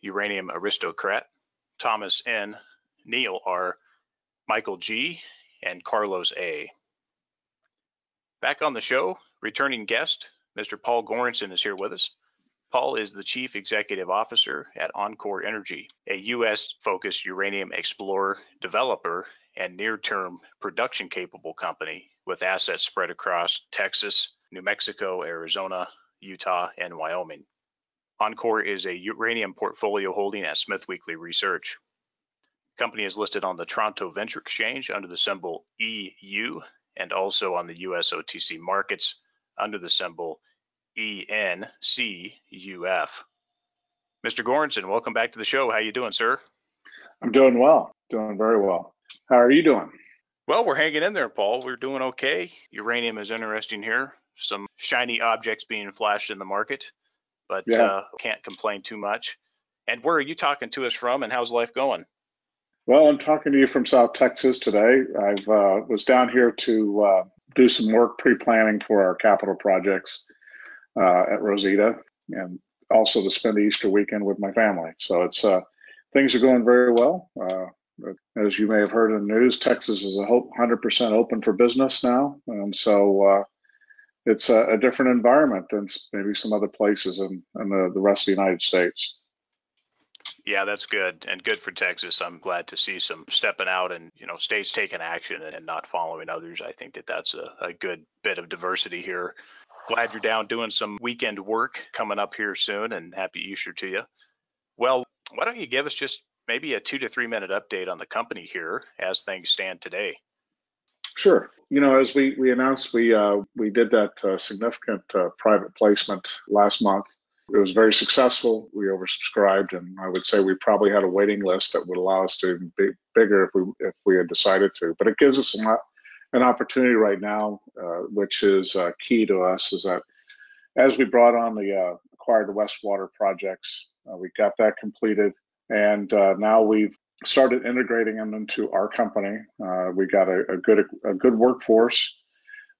Uranium Aristocrat, Thomas N., Neil R., Michael G., and Carlos A. Back on the show, returning guest, Mr. Paul Goranson is here with us. Paul is the Chief Executive Officer at enCore Energy, a U.S. focused uranium explorer, developer, and near term production capable company with assets spread across Texas, New Mexico, Arizona, Utah, and Wyoming. enCore is a uranium portfolio holding at Smith Weekly Research. The company is listed on the Toronto Venture Exchange under the symbol EU and also on the US OTC markets under the symbol ENCUF. Mr. Goranson, welcome back to the show. How you doing, sir? I'm doing well, doing very well. How are you doing? Well, we're hanging in there, Paul. We're doing okay. Uranium is interesting here. Some shiny objects being flashed in the market but yeah. uh, can't complain too much. And where are you talking to us from, and how's life going? Well, I'm talking to you from South Texas today. I uh, was down here to uh, do some work pre-planning for our capital projects uh, at Rosita, and also to spend the Easter weekend with my family. So it's uh, things are going very well. Uh, as you may have heard in the news, Texas is a 100% open for business now, and so it's a, a, different environment than maybe some other places in, in the, the rest of the United States. Yeah, that's good and good for Texas. I'm glad to see some stepping out and you know states taking action and not following others. I think that that's a, a good bit of diversity here. Glad you're down doing some weekend work coming up here soon, and happy Easter to you. Well, why don't you give us just maybe a two to three minute update on the company here as things stand today? Sure. You know, as we, we announced, we uh, we did that uh, significant uh, private placement last month. It was very successful. We oversubscribed, and I would say we probably had a waiting list that would allow us to be bigger if we if we had decided to. But it gives us an, an opportunity right now, uh, which is uh, key to us, is that as we brought on the uh, acquired Westwater projects, we got that completed, and now we've started integrating them into our company. Uh, we got a, a, good a good workforce,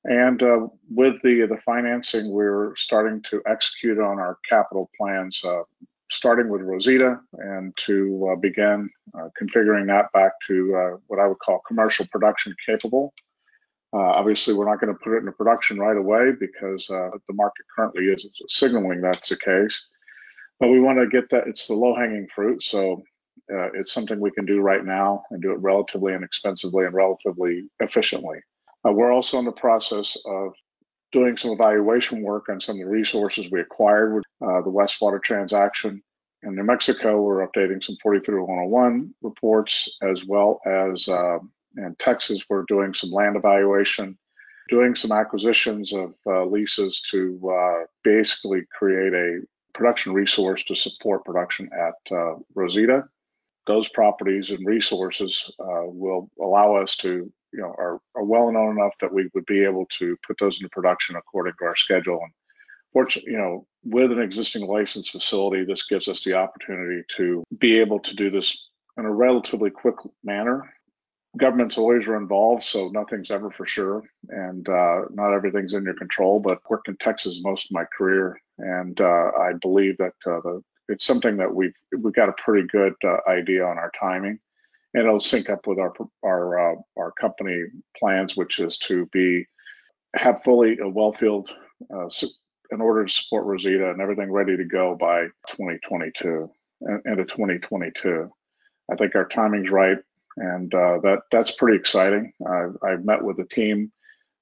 and uh, with the the financing, we're starting to execute on our capital plans. Uh, starting with Rosita and to uh, begin uh, configuring that back to uh, what I would call commercial production capable. obviously, we're not going to put it into production right away because the market currently is signaling that's the case. But we want to get that, it's the low hanging fruit. So uh, it's something we can do right now and do it relatively inexpensively and relatively efficiently. Uh, we're also in the process of doing some evaluation work on some of the resources we acquired with uh, the Westwater transaction. In New Mexico, we're updating some 43101 reports, as well as uh, in Texas, we're doing some land evaluation, doing some acquisitions of uh, leases to uh, basically create a production resource to support production at uh, Rosita those properties and resources uh, will allow us to, you know, are, are well known enough that we would be able to put those into production according to our schedule. And fortunately, you know, with an existing licensed facility, this gives us the opportunity to be able to do this in a relatively quick manner. Governments always are involved, so nothing's ever for sure, and uh, not everything's in your control. But worked in Texas most of my career, and uh, I believe that uh, the it's something that we've we've got a pretty good uh, idea on our timing, and it'll sync up with our our uh, our company plans, which is to be have fully a well field uh, in order to support Rosita and everything ready to go by 2022 into 2022. I think our timing's right, and uh, that that's pretty exciting. I've, I've met with the team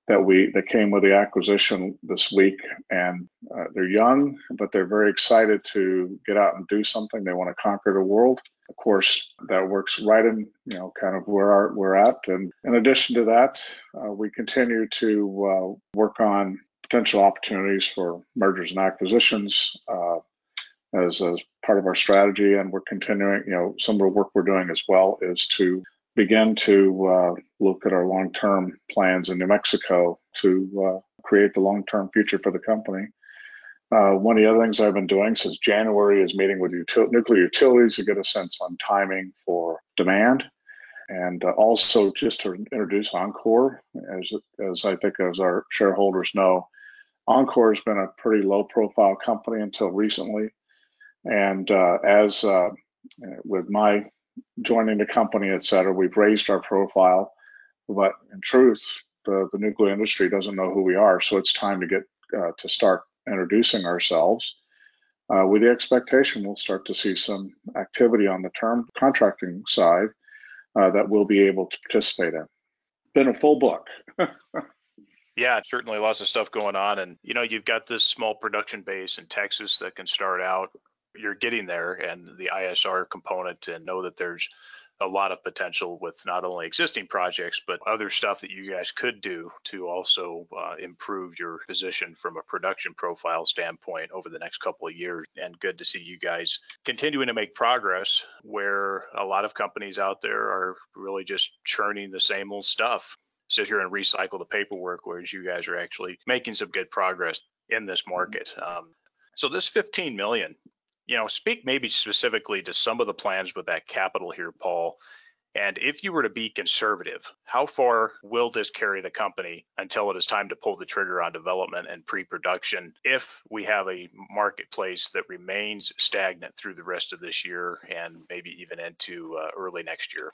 that we that came with the acquisition this week, and uh, they're young, but they're very excited to get out and do something. They want to conquer the world. Of course, that works right in you know kind of where our, we're at. And in addition to that, uh, we continue to uh, work on potential opportunities for mergers and acquisitions. Uh, as, as part of our strategy, and we're continuing. You know, some of the work we're doing as well is to begin to uh, look at our long-term plans in New Mexico to uh, create the long-term future for the company. Uh, one of the other things I've been doing since January is meeting with util- nuclear utilities to get a sense on timing for demand, and uh, also just to introduce Encore, as as I think as our shareholders know, Encore has been a pretty low-profile company until recently, and uh, as uh, with my joining the company, et cetera, we've raised our profile, but in truth, the, the nuclear industry doesn't know who we are, so it's time to get uh, to start introducing ourselves uh, with the expectation we'll start to see some activity on the term contracting side uh, that we'll be able to participate in. Been a full book. yeah, certainly lots of stuff going on. And, you know, you've got this small production base in Texas that can start out. You're getting there and the ISR component and know that there's a lot of potential with not only existing projects, but other stuff that you guys could do to also uh, improve your position from a production profile standpoint over the next couple of years. And good to see you guys continuing to make progress where a lot of companies out there are really just churning the same old stuff. Sit here and recycle the paperwork, whereas you guys are actually making some good progress in this market. Um, so this 15 million, you know, speak maybe specifically to some of the plans with that capital here, Paul. And if you were to be conservative, how far will this carry the company until it is time to pull the trigger on development and pre production if we have a marketplace that remains stagnant through the rest of this year and maybe even into uh, early next year?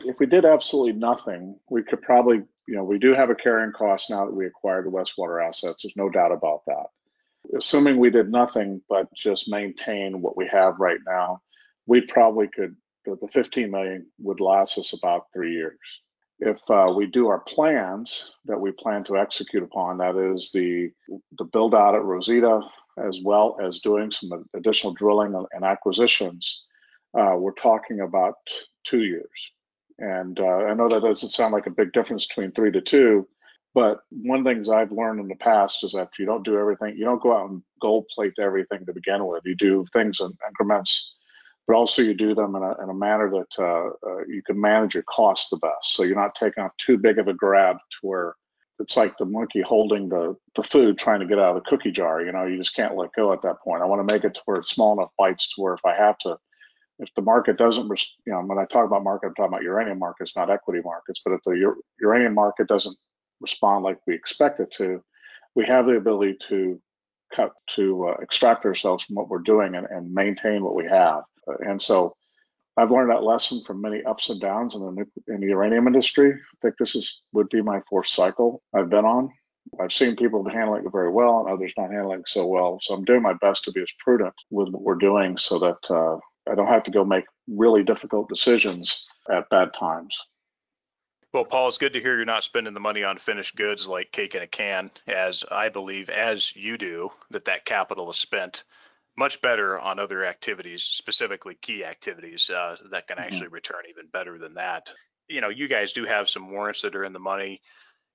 If we did absolutely nothing, we could probably, you know, we do have a carrying cost now that we acquired the Westwater assets. There's no doubt about that assuming we did nothing but just maintain what we have right now, we probably could, the, the 15 million would last us about three years. If uh, we do our plans that we plan to execute upon, that is the, the build out at Rosita, as well as doing some additional drilling and acquisitions, uh, we're talking about two years. And uh, I know that doesn't sound like a big difference between three to two, but one of the things I've learned in the past is that you don't do everything, you don't go out and gold plate everything to begin with. You do things in increments, but also you do them in a, in a manner that uh, uh, you can manage your costs the best. So you're not taking off too big of a grab to where it's like the monkey holding the, the food trying to get out of the cookie jar. You know, you just can't let go at that point. I want to make it to where it's small enough bites to where if I have to, if the market doesn't, you know, when I talk about market, I'm talking about uranium markets, not equity markets. But if the uranium market doesn't respond like we expect it to, we have the ability to cut to uh, extract ourselves from what we're doing and, and maintain what we have. Uh, and so I've learned that lesson from many ups and downs in the in the uranium industry. I think this is would be my fourth cycle I've been on. I've seen people handling it very well and others not handling it so well. So I'm doing my best to be as prudent with what we're doing so that uh, I don't have to go make really difficult decisions at bad times. Well, Paul, it's good to hear you're not spending the money on finished goods like cake in a can, as I believe, as you do, that that capital is spent much better on other activities, specifically key activities uh, that can mm-hmm. actually return even better than that. You know, you guys do have some warrants that are in the money.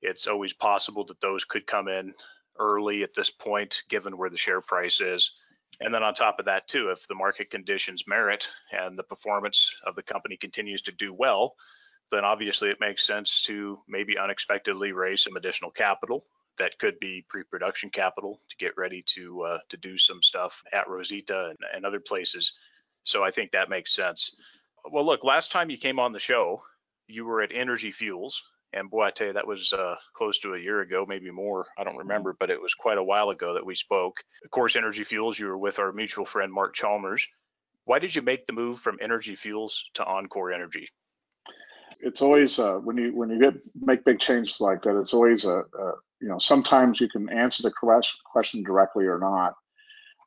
It's always possible that those could come in early at this point, given where the share price is. And then on top of that, too, if the market conditions merit and the performance of the company continues to do well, then obviously it makes sense to maybe unexpectedly raise some additional capital that could be pre-production capital to get ready to uh, to do some stuff at Rosita and, and, other places. So I think that makes sense. Well, look, last time you came on the show, you were at Energy Fuels, and boy, I tell you, that was uh, close to a year ago, maybe more. I don't remember, but it was quite a while ago that we spoke. Of course, Energy Fuels, you were with our mutual friend Mark Chalmers. Why did you make the move from Energy Fuels to Encore Energy? It's always uh, when you when you get make big changes like that, it's always a, a you know sometimes you can answer the question directly or not.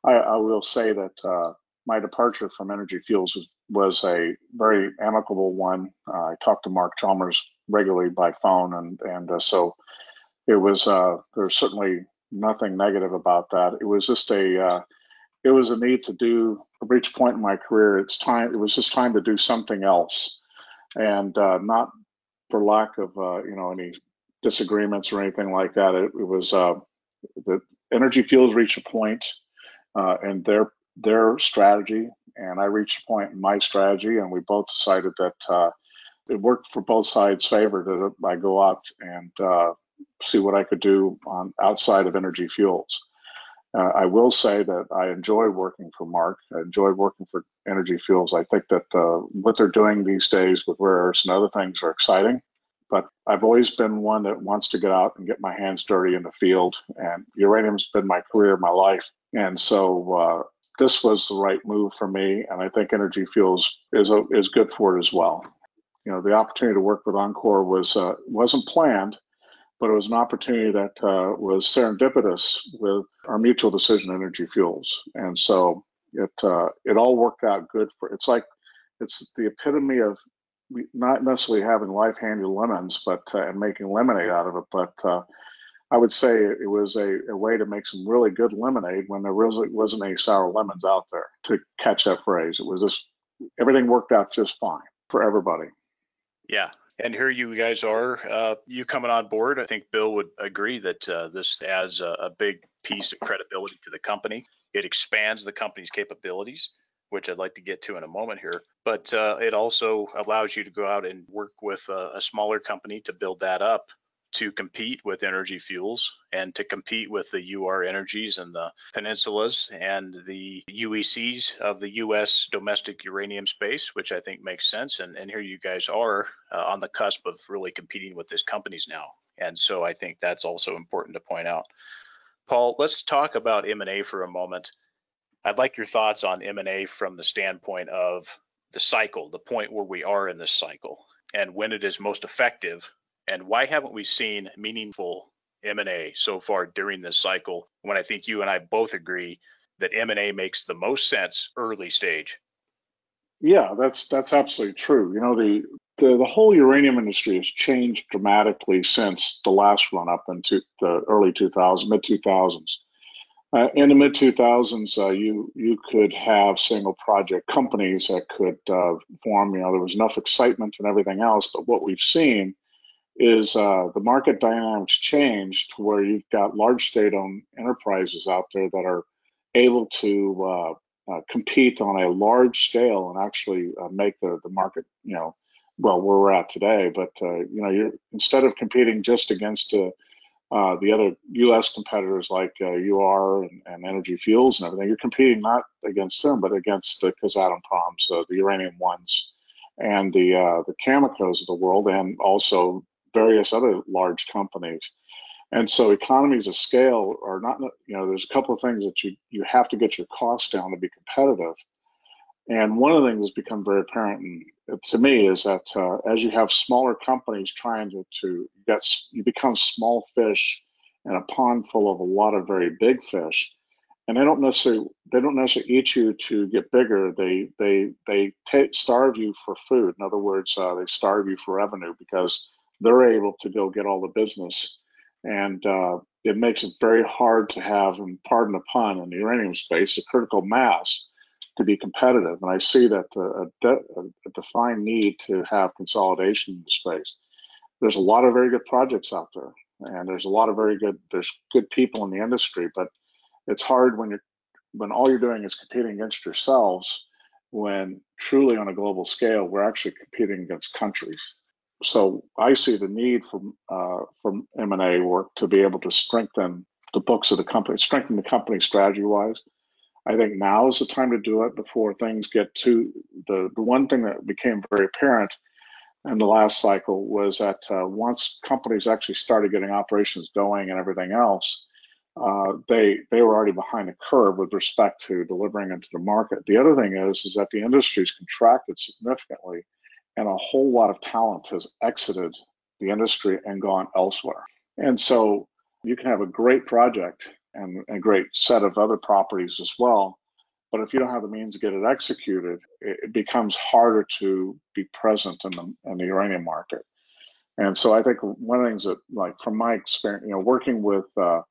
I, I will say that uh, my departure from Energy Fuels was, was a very amicable one. Uh, I talked to Mark Chalmers regularly by phone, and and uh, so it was uh, there's certainly nothing negative about that. It was just a uh, it was a need to do a reach point in my career. It's time. It was just time to do something else and uh, not for lack of uh, you know any disagreements or anything like that. It, it was uh, the energy fuels reached a point, uh, and their their strategy, and I reached a point in my strategy, and we both decided that uh, it worked for both sides' favor that I go out and uh, see what I could do on outside of energy fuels. Uh, I will say that I enjoy working for Mark. I enjoy working for Energy Fuels. I think that uh, what they're doing these days with rare earths and other things are exciting. But I've always been one that wants to get out and get my hands dirty in the field. And uranium's been my career, my life. And so uh, this was the right move for me. And I think Energy Fuels is a, is good for it as well. You know, the opportunity to work with enCore was uh, wasn't planned, but it was an opportunity that uh, was serendipitous with our mutual decision energy fuels and so it uh, it all worked out good for it's like it's the epitome of not necessarily having life handy lemons but uh, and making lemonade out of it but uh, I would say it was a, a, way to make some really good lemonade when there really wasn't any sour lemons out there to catch that phrase. It was just everything worked out just fine for everybody. Yeah, and here you guys are, uh, you coming on board. I think Bill would agree that uh, this adds a, a, big piece of credibility to the company. It expands the company's capabilities, which I'd like to get to in a moment here. But uh, it also allows you to go out and work with a, a smaller company to build that up to compete with energy fuels and to compete with the UR energies and the peninsulas and the UECs of the US domestic uranium space, which I think makes sense. And, and here you guys are uh, on the cusp of really competing with these companies now. And so I think that's also important to point out. Paul, let's talk about M&A for a moment. I'd like your thoughts on M&A from the standpoint of the cycle, the point where we are in this cycle, and when it is most effective and why haven't we seen meaningful M&A so far during this cycle when I think you and I both agree that M&A makes the most sense early stage? Yeah, that's that's absolutely true. You know, the the, the whole uranium industry has changed dramatically since the last run up into the early 2000s, mid 2000s. Uh, in the mid 2000s, uh, you you could have single project companies that could uh, form. You know, there was enough excitement and everything else. But what we've seen is uh, the market dynamics changed to where you've got large state-owned enterprises out there that are able to uh, uh, compete on a large scale and actually uh, make the, the market, you know, well, where we're at today. But uh, you know, you're instead of competing just against uh, the other U.S. competitors like UR and, and, Energy Fuels and everything, you're competing not against them, but against the Kazatomproms, the Uranium Ones, and the the Cameco's of the world, and also various other large companies. And so economies of scale are not, you know, there's a couple of things that you, you have to get your costs down to be competitive. And one of the things that's become very apparent to me is that uh, as you have smaller companies trying to, to get, you become small fish in a pond full of a lot of very big fish. And they don't necessarily they don't necessarily eat you to get bigger. They they they starve you for food. In other words, uh, they starve you for revenue because they're able to go get all the business. And uh, it makes it very hard to have, and pardon the pun, in the uranium space, a critical mass to be competitive. And I see that uh, a, de- a defined need to have consolidation in the space. There's a lot of very good projects out there, and there's a lot of very good, there's good people in the industry, but it's hard when you're when all you're doing is competing against yourselves when truly on a global scale we're actually competing against countries so I see the need for uh, for M&A work to be able to strengthen the books of the company, strengthen the company strategy wise. I think now is the time to do it before things get too. The the one thing that became very apparent in the last cycle was that uh, once companies actually started getting operations going and everything else, uh, they they were already behind the curve with respect to delivering into the market. The other thing is is that the industry's contracted significantly and a whole lot of talent has exited the industry and gone elsewhere. And so you can have a great project and a great set of other properties as well. But if you don't have the means to get it executed, it, becomes harder to be present in the, in the uranium market. And so I think one of the things that, like from my experience, you know, working with uh,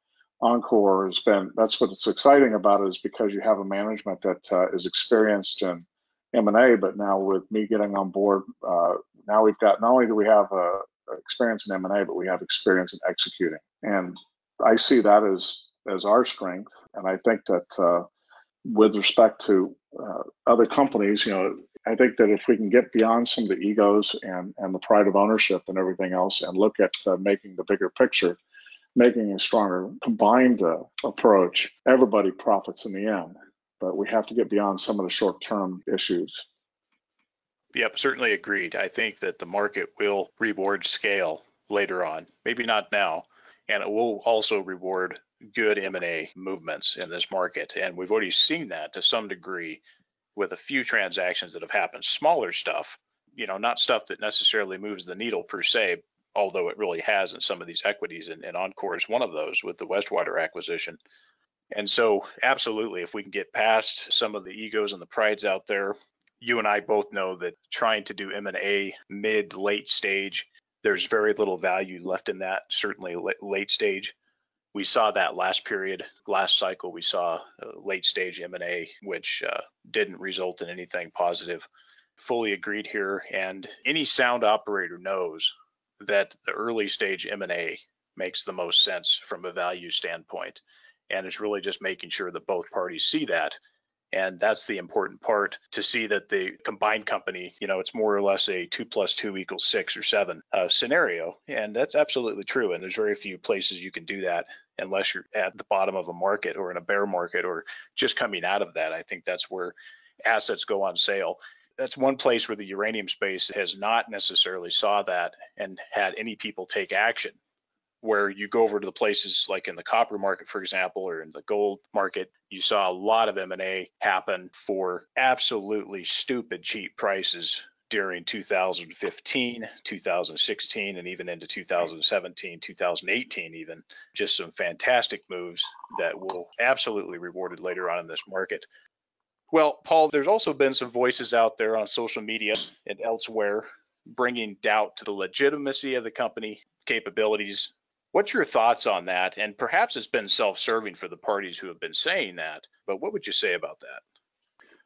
enCore has been that's what's exciting about it is because you have a management that uh, is experienced in M&A, but now with me getting on board, uh, now we've got not only do we have uh, experience in M&A, but we have experience in executing, and I see that as as our strength. And I think that uh, with respect to uh, other companies, you know, I think that if we can get beyond some of the egos and, and the pride of ownership and everything else and look at uh, making the bigger picture, making a stronger combined uh, approach, everybody profits in the end. But we have to get beyond some of the short term issues. Yep, certainly agreed. I think that the market will reward scale later on, maybe not now, and it will also reward good M&A movements in this market. And we've already seen that to some degree with a few transactions that have happened, smaller stuff, you know, not stuff that necessarily moves the needle per se, although it really has in some of these equities. And, and Encore is one of those with the Westwater acquisition. And so, absolutely, if we can get past some of the egos and the prides out there, you and I both know that trying to do M&A mid late stage, there's very little value left in that. Certainly late stage, we saw that last period, last cycle, we saw late stage M&A, which uh, didn't result in anything positive. Fully agreed here. And any sound operator knows that the early stage M&A makes the most sense from a value standpoint. And it's really just making sure that both parties see that and that's the important part to see that the combined company, you know, it's more or less a two plus two equals six or seven uh, scenario. And that's absolutely true. And there's very few places you can do that unless you're at the bottom of a market or in a bear market or just coming out of that. I think that's where assets go on sale. That's one place where the uranium space has not necessarily saw that and had any people take action where you go over to the places like in the copper market, for example, or in the gold market, you saw a lot of M&A happen for absolutely stupid cheap prices during 2015, 2016, and even into 2017, 2018, even just some fantastic moves that will absolutely rewarded later on in this market. Well, Paul, there's also been some voices out there on social media and elsewhere bringing doubt to the legitimacy of the company capabilities What's your thoughts on that? And perhaps it's been self serving for the parties who have been saying that, but what would you say about that?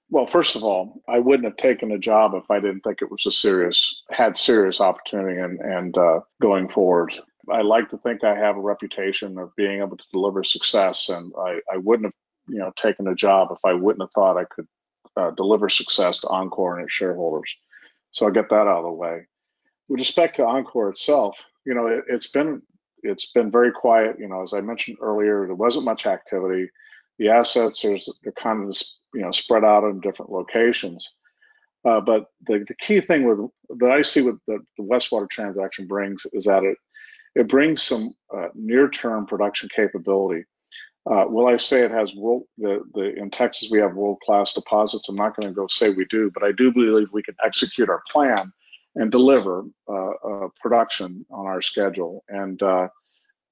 Well, first of all, I wouldn't have taken a job if I didn't think it was a serious, had serious opportunity and, and uh, going forward. I like to think I have a reputation of being able to deliver success, and I, I wouldn't have, you know, taken a job if I wouldn't have thought I could uh, deliver success to Encore and its shareholders. So I'll get that out of the way. With respect to Encore itself, you know, it, has been it's been very quiet. You know, as I mentioned earlier, there wasn't much activity. The assets are they're kind of you know spread out in different locations. Uh, but the, the key thing with that I see with the, the Westwater transaction brings is that it it brings some uh, near-term production capability. Uh, will I say it has world the, the in Texas we have world-class deposits? I'm not going to go say we do, but I do believe we can execute our plan and deliver uh, uh, production on our schedule. And uh,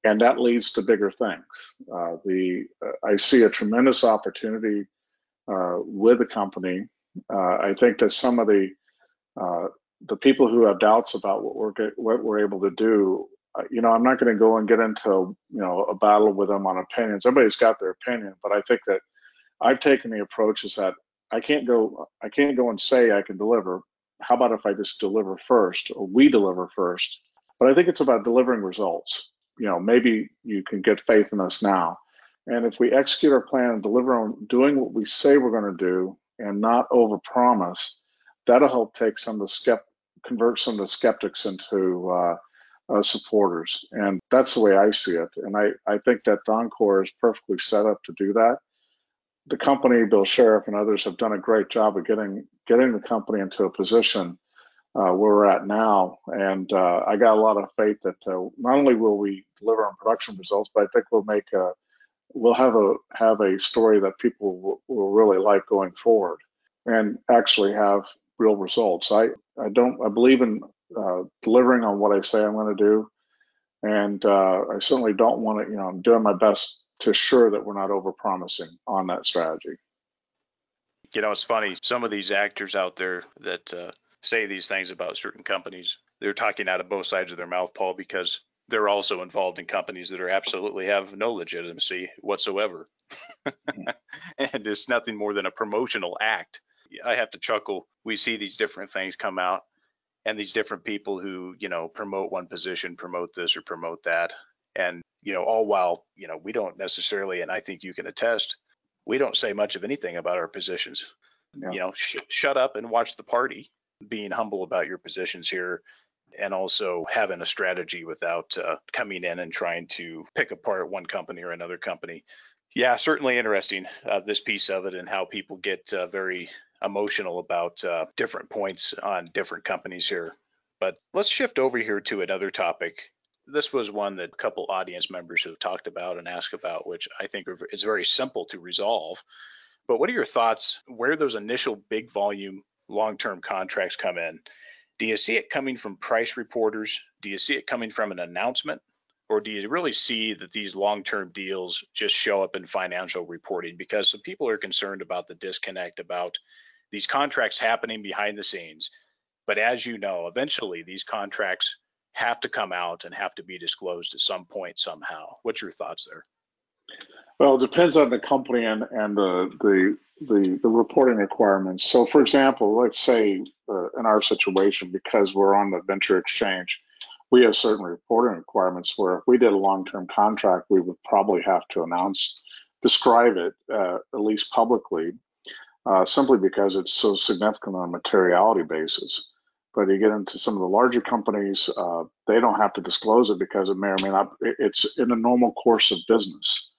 and that leads to bigger things. Uh, the I see a tremendous opportunity with the company. I think that some of the the people who have doubts about what we're what we're able to do, you know, I'm not going to go and get into you know a battle with them on opinions. Everybody's got their opinion, but I think that I've taken the approach is that I can't go I can't go and say I can deliver how about if I just deliver first or we deliver first? But I think it's about delivering results. You know, maybe you can get faith in us now. And if we execute our plan and deliver on doing what we say we're going to do and not overpromise, that'll help take some of the skept convert some of the skeptics into uh, uh, supporters. And that's the way I see it. And I, I think that Encore is perfectly set up to do that the company, Bill Sheriff and others have done a great job of getting getting the company into a position uh, where we're at now. And uh, I got a lot of faith that uh, not only will we deliver on production results, but I think we'll make a we'll have a have a story that people will, really like going forward, and actually have real results. I I don't I believe in uh, delivering on what I say I'm going to do, and uh, I certainly don't want to you know I'm doing my best to assure that we're not overpromising on that strategy. You know, it's funny. Some of these actors out there that uh, say these things about certain companies, they're talking out of both sides of their mouth, Paul, because they're also involved in companies that are absolutely have no legitimacy whatsoever. and it's nothing more than a promotional act. I have to chuckle. We see these different things come out and these different people who, you know, promote one position, promote this or promote that. And you know, all while, you know, we don't necessarily, and I think you can attest, we don't say much of anything about our positions. Yeah. You know, sh- shut up and watch the party. Being humble about your positions here, and also having a strategy without uh, coming in and trying to pick apart one company or another company. Yeah, certainly interesting uh, this piece of it and how people get uh, very emotional about uh, different points on different companies here. But let's shift over here to another topic. This was one that a couple audience members have talked about and asked about, which I think is very simple to resolve. But what are your thoughts where those initial big volume long term contracts come in? Do you see it coming from price reporters? Do you see it coming from an announcement? Or do you really see that these long term deals just show up in financial reporting? Because some people are concerned about the disconnect about these contracts happening behind the scenes. But as you know, eventually these contracts have to come out and have to be disclosed at some point somehow. What's your thoughts there? Well, it depends on the company and, and the, the, the, the reporting requirements. So, for example, let's say uh, in our situation, because we're on the venture exchange, we have certain reporting requirements where if we did a long-term contract, we would probably have to announce, describe it uh, at least publicly, uh, simply because it's so significant on a materiality basis. But you get into some of the larger companies, uh, they don't have to disclose it because it may or may not. It's in a normal course of business,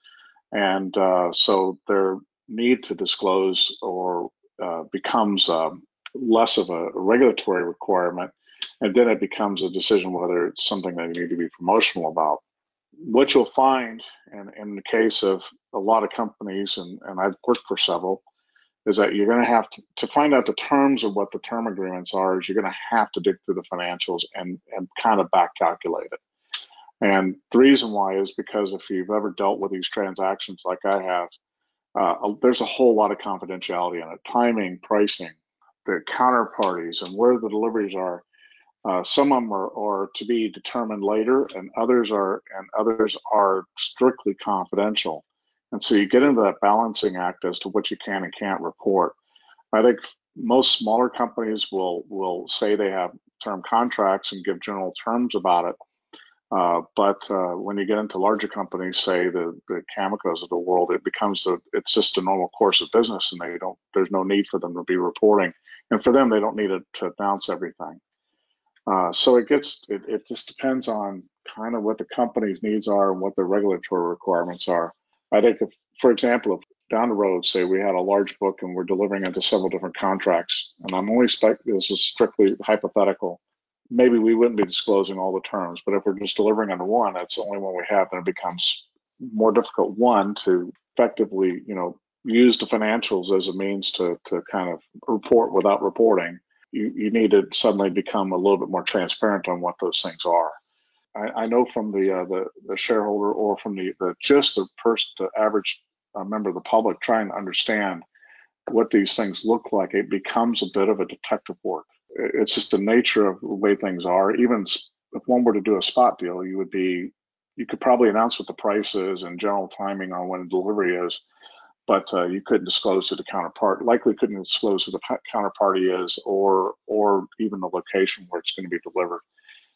and uh, so their need to disclose or uh, becomes um, less of a regulatory requirement, and then it becomes a decision whether it's something that you need to be promotional about. What you'll find, and in the case of a lot of companies, and, and I've worked for several, is that you're going to have to, find out the terms of what the term agreements are is you're going to have to dig through the financials and, and kind of back calculate it. And the reason why is because if you've ever dealt with these transactions like I have, uh, there's a whole lot of confidentiality in it timing, pricing, the counterparties, and where the deliveries are. Uh, some of them are, are to be determined later, and others are and others are strictly confidential. And so you get into that balancing act as to what you can and can't report. I think most smaller companies will will say they have term contracts and give general terms about it. Uh, but uh, when you get into larger companies, say the the Camecos of the world, it becomes a it's just a normal course of business, and they don't there's no need for them to be reporting, and for them they don't need it to announce everything. Uh, so it gets it, it just depends on kind of what the company's needs are and what the regulatory requirements are. I think, if, for example, if down the road, say we had a large book and we're delivering into several different contracts, and I'm only spec this is strictly hypothetical. Maybe we wouldn't be disclosing all the terms, but if we're just delivering on one, that's the only one we have, then it becomes more difficult. One to effectively, you know, use the financials as a means to to kind of report without reporting. You you need to suddenly become a little bit more transparent on what those things are. I, I know from the, uh, the, the shareholder or from the, the just the person, the average uh, member of the public trying to understand what these things look like, it becomes a bit of a detective work. It's just the nature of the way things are. Even if one were to do a spot deal, you would be, you could probably announce what the price is and general timing on when delivery is, but uh, you couldn't disclose to the counterpart. Likely couldn't disclose who the counterparty is, or or even the location where it's going to be delivered.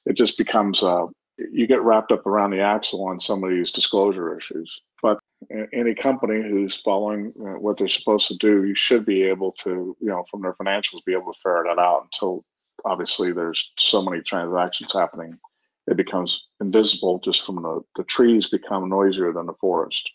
It just becomes uh, you get wrapped up around the axle on some of these disclosure issues. But any company who's following uh, what they're supposed to do, you should be able to, you know, from their financials, be able to ferret that out until obviously there's so many transactions happening. It becomes invisible just from the, the trees become noisier than the forest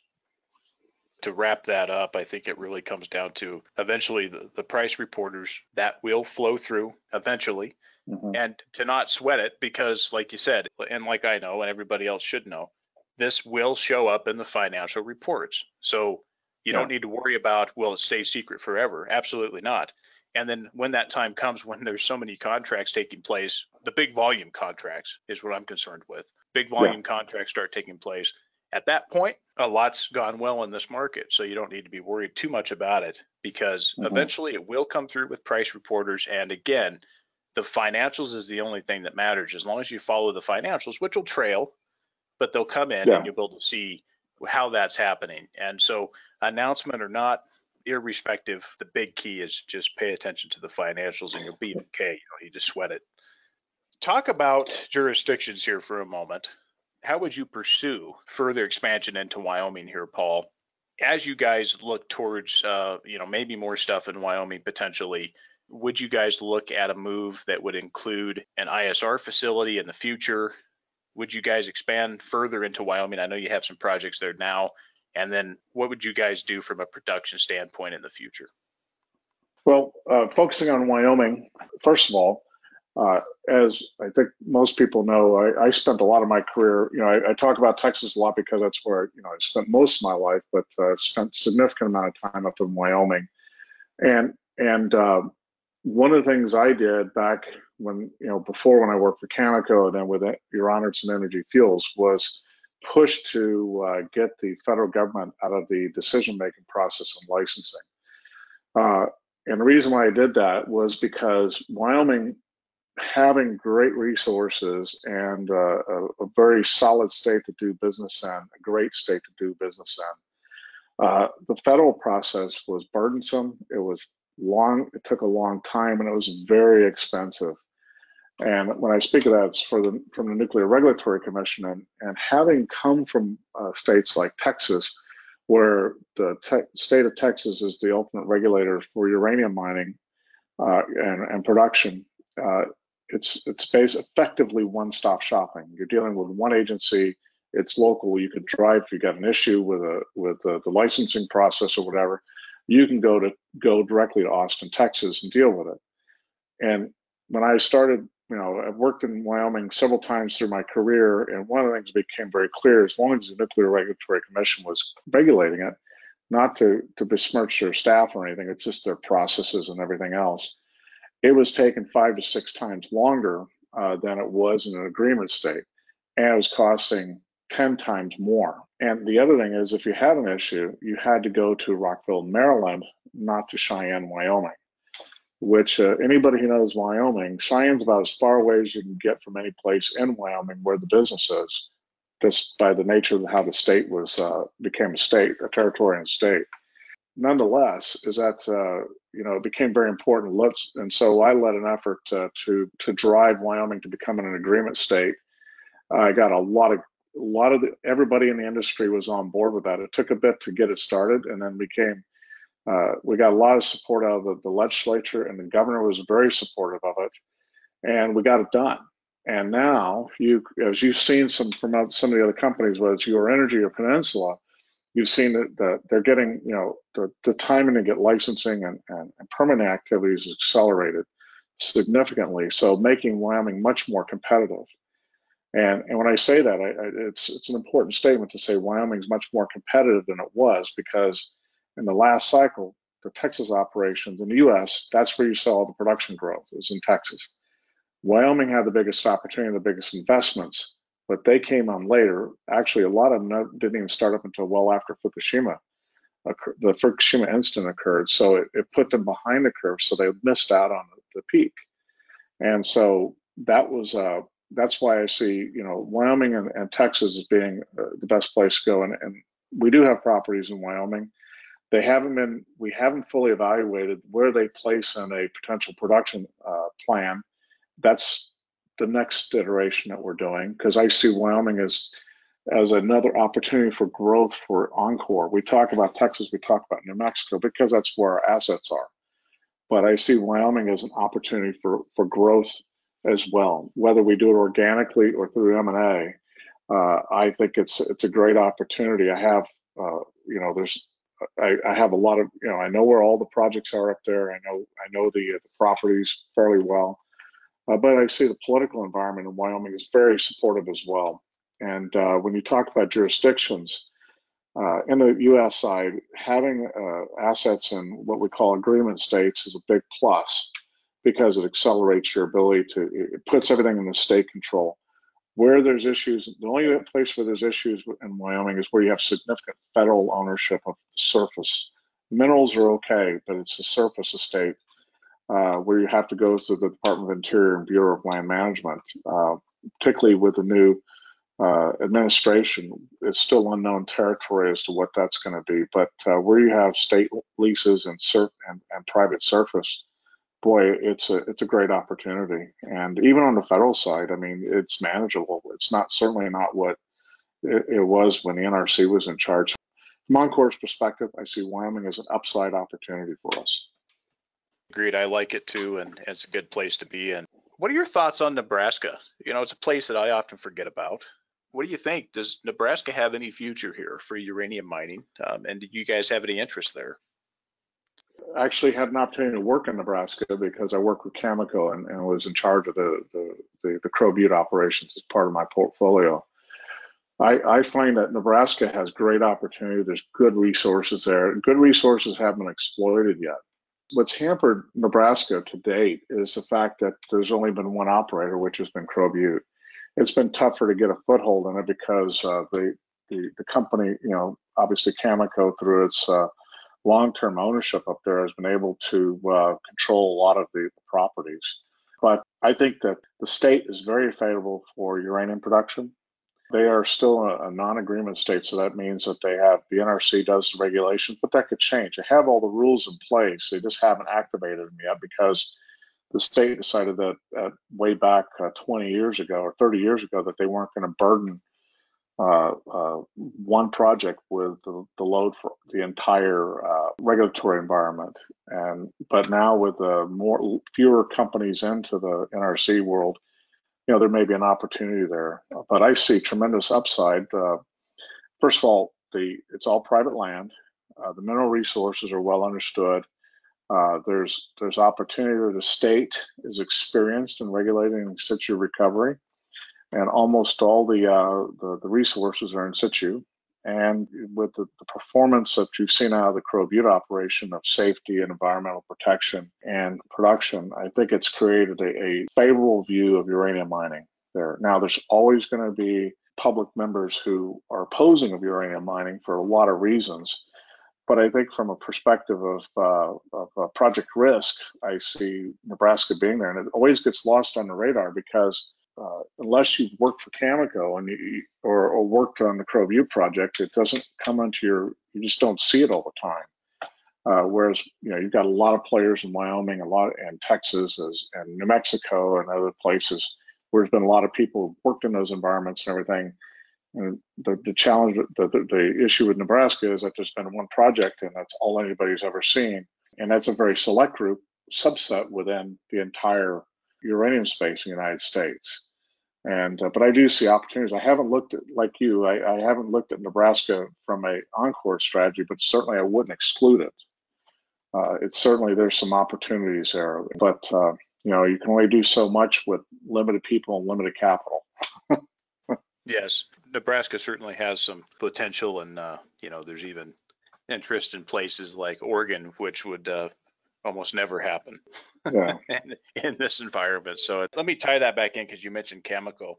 to wrap that up, I think it really comes down to eventually the, the price reporters that will flow through eventually mm-hmm. and to not sweat it because, like you said, and like I know, and everybody else should know, this will show up in the financial reports. So you yeah. don't need to worry about will it stay secret forever? Absolutely not. And then when that time comes, when there's so many contracts taking place, the big volume contracts is what I'm concerned with. Big volume yeah. contracts start taking place. At that point, a lot's gone well in this market, so you don't need to be worried too much about it because mm-hmm. eventually it will come through with price reporters. And again, the financials is the only thing that matters. As long as you follow the financials, which will trail, but they'll come in yeah. and you'll be able to see how that's happening. And so, announcement or not, irrespective, the big key is just pay attention to the financials and you'll be okay. You know, you just sweat it. Talk about jurisdictions here for a moment. How would you pursue further expansion into Wyoming here, Paul? as you guys look towards, uh, you know, maybe more stuff in Wyoming potentially, would you guys look at a move that would include an ISR facility in the future? Would you guys expand further into Wyoming? I know you have some projects there now. And then what would you guys do from a production standpoint in the future? Well, uh, focusing on Wyoming, first of all, uh, as I think most people know, I, I, spent a lot of my career. You know, I, I, talk about Texas a lot because that's where you know I spent most of my life, but uh, spent significant amount of time up in Wyoming, and and uh, one of the things I did back when you know before when I worked for Cameco and then with Uranerz and Energy Fuels was push to uh, get the federal government out of the decision making process on licensing. Uh, and the reason why I did that was because Wyoming having great resources and uh, a, a, very solid state to do business in, a great state to do business in. Uh, the federal process was burdensome. It was long. It took a long time, and it was very expensive. And when I speak of that, it's for the from the Nuclear Regulatory Commission, and and having come from uh, states like Texas, where the te- state of Texas is the ultimate regulator for uranium mining uh, and, and production. Uh, it's it's based effectively one-stop shopping. You're dealing with one agency. It's local. You can drive if you got an issue with a with a, the licensing process or whatever. You can go to go directly to Austin, Texas, and deal with it. And when I started, you know, I've worked in Wyoming several times through my career, and one of the things that became very clear: as long as the Nuclear Regulatory Commission was regulating it, not to to besmirch their staff or anything, it's just their processes and everything else it was taking five to six times longer uh, than it was in an agreement state, and it was costing 10 times more. And the other thing is, if you had an issue, you had to go to Rockville, Maryland, not to Cheyenne, Wyoming. Which uh, anybody who knows Wyoming, Cheyenne's about as far away as you can get from any place in Wyoming where the business is, just by the nature of how the state was uh, became a state, a territory and state nonetheless, is that uh, you know it became very important. Let's and so I led an effort uh, to to drive Wyoming to becoming an agreement state. I got a lot of a lot of the, everybody in the industry was on board with that. It took a bit to get it started, and then we came. Uh, we got a lot of support out of the, the legislature, and the governor was very supportive of it, and we got it done. And now, you, as you've seen some from some of the other companies, whether it's Ur-Energy or Peninsula, you've seen that, that they're getting, you know, the, the timing to get licensing and, and, and permanent activities accelerated significantly. So making Wyoming much more competitive. And, and when I say that, I, I, it's it's an important statement to say Wyoming is much more competitive than it was because in the last cycle, the Texas operations in the U.S. that's where you saw the production growth was in Texas. Wyoming had the biggest opportunity, the biggest investments, but they came on later. Actually, a lot of them didn't even start up until well after Fukushima. The Fukushima incident occurred, so it, it put them behind the curve, so they missed out on the peak. And so that was uh, that's why I see you know Wyoming and, and Texas as being uh, the best place to go. And, and we do have properties in Wyoming. They haven't been we haven't fully evaluated where they place in a potential production uh, plan. That's the next iteration that we're doing because I see Wyoming as as another opportunity for growth for Encore. We talk about Texas, we talk about New Mexico because that's where our assets are. But I see Wyoming as an opportunity for for growth as well, whether we do it organically or through M&A. Uh, I think it's it's a great opportunity. I have uh, you know there's I, I, have a lot of you know I know where all the projects are up there. I know I know the, the properties fairly well. Uh, but I see the political environment in Wyoming is very supportive as well. And uh, when you talk about jurisdictions, uh, in the U.S. side, having uh, assets in what we call agreement states is a big plus because it accelerates your ability to, it puts everything in the state control. Where there's issues, the only place where there's issues in Wyoming is where you have significant federal ownership of the surface. Minerals are okay, but it's the surface estate uh, where you have to go through the Department of Interior and Bureau of Land Management, uh, particularly with the new uh, administration. It's still unknown territory as to what that's going to be. But uh, where you have state leases and, surf and, and private surface, boy, it's a it's a great opportunity. And even on the federal side, I mean, it's manageable. It's not certainly not what it, it was when the NRC was in charge. from Encore's perspective, I see Wyoming as an upside opportunity for us. Agreed. I like it too, and it's a good place to be. And what are your thoughts on Nebraska? You know, it's a place that I often forget about. What do you think? Does Nebraska have any future here for uranium mining? Um, and do you guys have any interest there? I actually had an opportunity to work in Nebraska because I worked with Cameco and, and was in charge of the, the, the, the Crow Butte operations as part of my portfolio. I, I, find that Nebraska has great opportunity. There's good resources there. Good resources haven't been exploited yet. What's hampered Nebraska to date is the fact that there's only been one operator, which has been Crow Butte. It's been tougher to get a foothold in it because uh, the, the, the company, you know, obviously Cameco through its uh, long-term ownership up there has been able to uh, control a lot of the properties. But I think that the state is very favorable for uranium production. They are still a, a non-agreement state, so that means that they have the NRC does the regulations, but that could change. They have all the rules in place. They just haven't activated them yet because the state decided that uh, way back uh, 20 years ago or 30 years ago that they weren't going to burden uh, uh, one project with the, the, load for the entire uh, regulatory environment. And but now with the more fewer companies into the NRC world, you know, there may be an opportunity there. But I see tremendous upside. Uh, first of all, the it's all private land. Uh, the mineral resources are well understood. Uh, there's there's opportunity. The state is experienced in regulating in situ recovery, and almost all the uh, the, the, resources are in situ. And with the, the, performance that you've seen out of the Crow Butte operation of safety and environmental protection and production, I think it's created a, a favorable view of uranium mining there. Now, there's always going to be public members who are opposing of uranium mining for a lot of reasons. But I think from a perspective of, uh, of uh, project risk, I see Nebraska being there. And it always gets lost on the radar because uh, unless you've worked for Cameco and you, or, or, worked on the Crow Butte project, it doesn't come into your, you just don't see it all the time. Uh, whereas, you know, you've got a lot of players in Wyoming, a lot, and Texas, as, and New Mexico, and other places where there's been a lot of people who've worked in those environments and everything. And the, the challenge, the, the, the issue with Nebraska is that there's been one project and that's all anybody's ever seen. And that's a very select group subset within the entire uranium space in the United States. And uh, but I do see opportunities. I haven't looked at like you. I, I haven't looked at Nebraska from a Encore strategy, but certainly I wouldn't exclude it. Uh, it's certainly there's some opportunities there, but uh, you know you can only do so much with limited people and limited capital. yes, Nebraska certainly has some potential, and uh, you know there's even interest in places like Oregon, which would uh, almost never happen yeah. in, in, this environment. So let me tie that back in because you mentioned Cameco,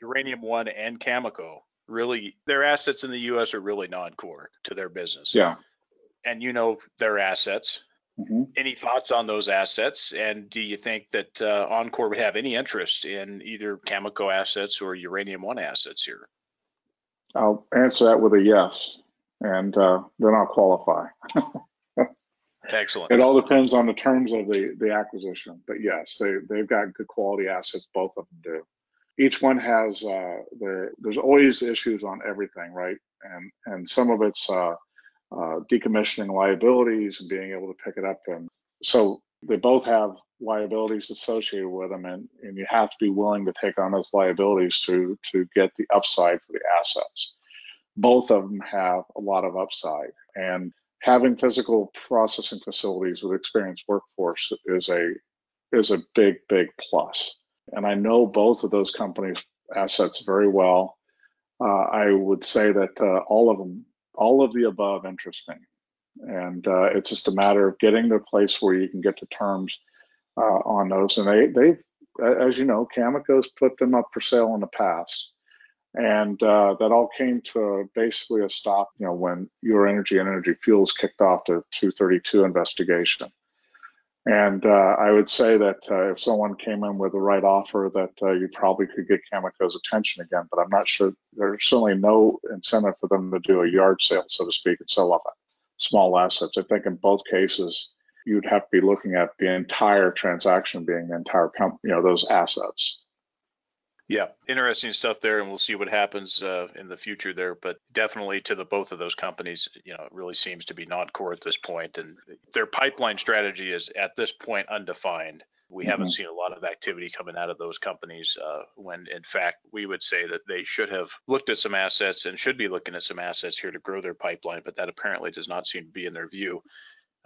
Uranium One, and Cameco. Really, their assets in the U.S. are really non-core to their business. Yeah, and you know their assets. Mm-hmm. Any thoughts on those assets? And do you think that uh, Encore would have any interest in either Cameco assets or Uranium One assets here? I'll answer that with a yes, and uh, then I'll qualify. Excellent. It all depends on the terms of the, the acquisition, but yes, they, they've got good quality assets. Both of them do. Each one has uh, their, there's always issues on everything, right? And and some of it's uh, uh, decommissioning liabilities and being able to pick it up. And so they both have liabilities associated with them, and, and you have to be willing to take on those liabilities to to get the upside for the assets. Both of them have a lot of upside, and having physical processing facilities with experienced workforce is a is a big big plus. And i know both of those companies assets very well. Uh, i would say that uh, all of them all of the above interest me. And uh, it's just a matter of getting to a place where you can get to terms uh, on those. And they they've as you know cameco's put them up for sale in the past and uh, that all came to basically a stop, you know, when Ur-Energy and Energy Fuels kicked off the 232 investigation. And uh, I would say that uh, if someone came in with the right offer, that uh, you probably could get Cameco's attention again. But I'm not sure. There's certainly no incentive for them to do a yard sale, so to speak, and sell off small assets. I think in both cases, you'd have to be looking at the entire transaction being the entire company, you know, those assets. Yeah, interesting stuff there, and we'll see what happens uh, in the future there. But definitely to the both of those companies, you know, it really seems to be non-core at this point, and their pipeline strategy is at this point undefined. We mm-hmm. haven't seen a lot of activity coming out of those companies uh, when, in fact, we would say that they should have looked at some assets and should be looking at some assets here to grow their pipeline, but that apparently does not seem to be in their view.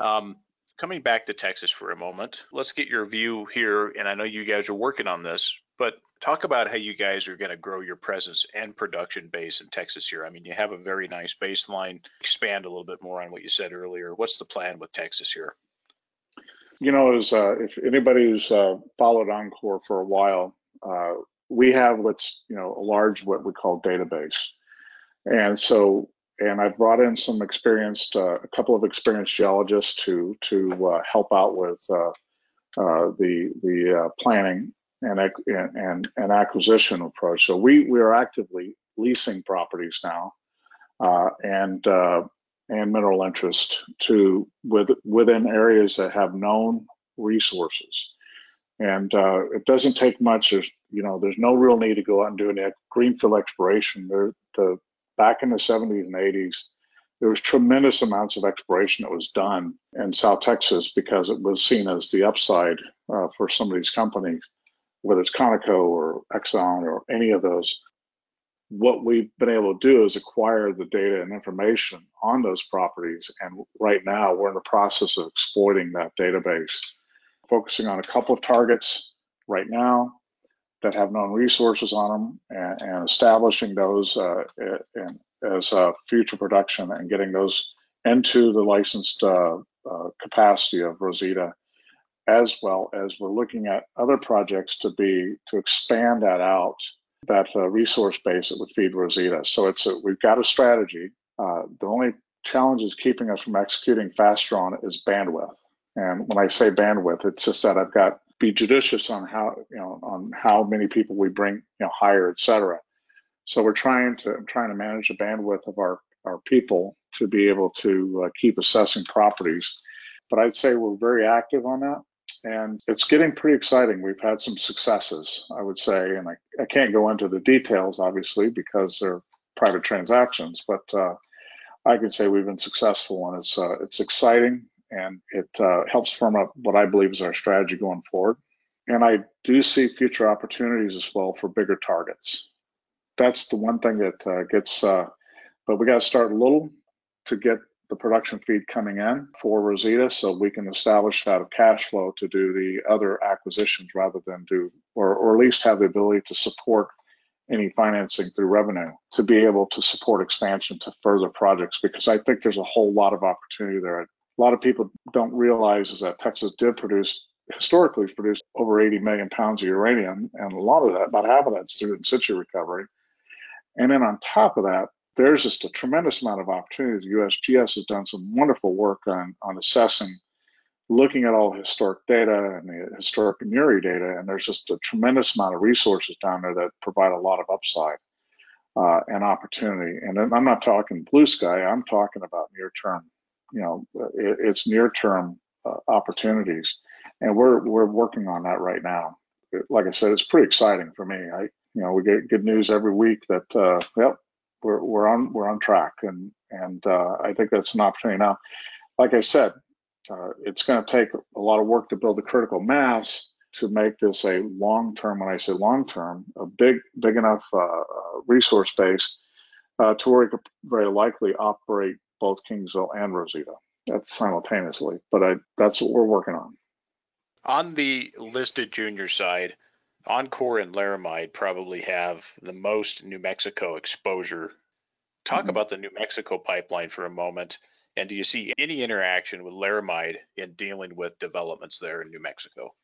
Um, coming back to Texas for a moment, let's get your view here. And I know you guys are working on this, but talk about how you guys are going to grow your presence and production base in Texas here. I mean, you have a very nice baseline. Expand a little bit more on what you said earlier. What's the plan with Texas here? You know, as uh, if anybody's uh, followed Encore for a while, uh, we have what's you know a large what we call database, and so and I've brought in some experienced, uh, a couple of experienced geologists to to uh, help out with uh, the the planning and, and and acquisition approach. So we we are actively leasing properties now, and and mineral interest to with, within areas that have known resources. And uh, it doesn't take much. There's, you know, there's no real need to go out and do any greenfield exploration. There, the, back in the 70s and 80s, there was tremendous amounts of exploration that was done in South Texas because it was seen as the upside uh, for some of these companies, whether it's Conoco or Exxon or any of those what we've been able to do is acquire the data and information on those properties. And right now, we're in the process of exploiting that database, focusing on a couple of targets right now that have known resources on them and, and establishing those uh, in, as uh, future production and getting those into the licensed uh, uh, capacity of Rosita, as well as we're looking at other projects to be to expand that out that uh, resource base that would feed Rosita. So it's a, we've got a strategy. Uh, the only challenge is keeping us from executing faster on it is bandwidth. And when I say bandwidth, it's just that I've got be judicious on how you know on how many people we bring you know hire, et cetera. So we're trying to I'm trying to manage the bandwidth of our our people to be able to uh, keep assessing properties. But I'd say we're very active on that and it's getting pretty exciting. We've had some successes, I would say, and I, I can't go into the details, obviously, because they're private transactions, but uh, I can say we've been successful, and it's uh, it's exciting, and it uh, helps firm up what I believe is our strategy going forward. And I do see future opportunities as well for bigger targets. That's the one thing that uh, gets, uh, but we got to start little to get the production feed coming in for Rosita so we can establish out of cash flow to do the other acquisitions rather than do, or, or at least have the ability to support any financing through revenue to be able to support expansion to further projects because I think there's a whole lot of opportunity there. A lot of people don't realize is that Texas did produce historically produced over 80 million pounds of uranium, and a lot of that, about half of that's through in situ recovery. And then on top of that, there's just a tremendous amount of opportunity. The USGS has done some wonderful work on, on assessing, looking at all historic data and the historic NURE data, and there's just a tremendous amount of resources down there that provide a lot of upside uh, and opportunity. And I'm not talking blue sky, I'm talking about near term, you know, it, it's near term uh, opportunities. And we're, we're working on that right now. Like I said, it's pretty exciting for me. I, you know, we get good news every week that, uh, yep, we're, we're on we're on track, and and uh, I think that's an opportunity. Now, like I said, uh, it's going to take a lot of work to build the critical mass to make this a long term. When I say long term, a big big enough uh, uh resource base uh, to where it could very likely operate both Kingsville and Rosita. That's simultaneously, but I, that's what we're working on. On the listed junior side, Encore and Laramide probably have the most New Mexico exposure. Talk mm-hmm. about the New Mexico pipeline for a moment. And do you see any interaction with Laramide in dealing with developments there in New Mexico?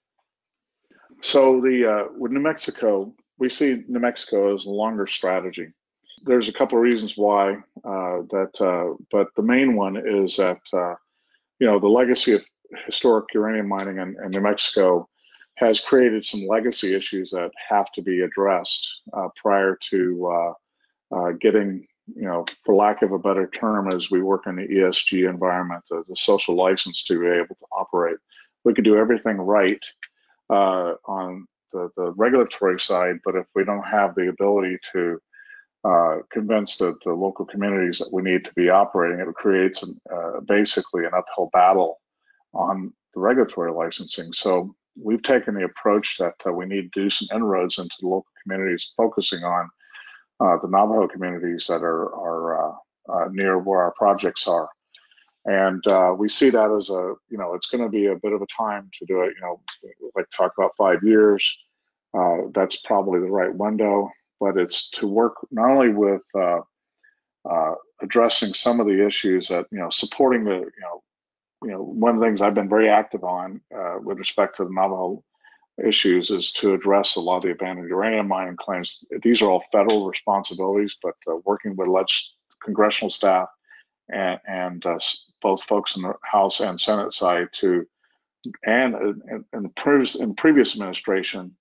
So the uh, with New Mexico, we see New Mexico as a longer strategy. There's a couple of reasons why uh, that, uh, but the main one is that uh, you know the legacy of historic uranium mining in, in New Mexico has created some legacy issues that have to be addressed uh, prior to uh, uh, getting, you know, for lack of a better term, as we work in the ESG environment, the, the social license to be able to operate. We could do everything right uh, on the the, regulatory side, but if we don't have the ability to uh, convince the, the local communities that we need to be operating, it creates an, uh, basically an uphill battle on the regulatory licensing. So we've taken the approach that uh, we need to do some inroads into the local communities, focusing on uh, the Navajo communities that are, are uh, uh, near where our projects are. And uh, we see that as a, you know, it's going to be a bit of a time to do it. You know, like talk about five years. That's probably the right window, but it's to work not only with addressing some of the issues that, you know, supporting the, you know, you know, one of the things I've been very active on uh, with respect to the Navajo issues is to address a lot of the abandoned uranium mining claims. These are all federal responsibilities, but uh, working with leg- congressional staff and, and uh, both folks in the House and Senate side to, and in, in the previous, in previous administration,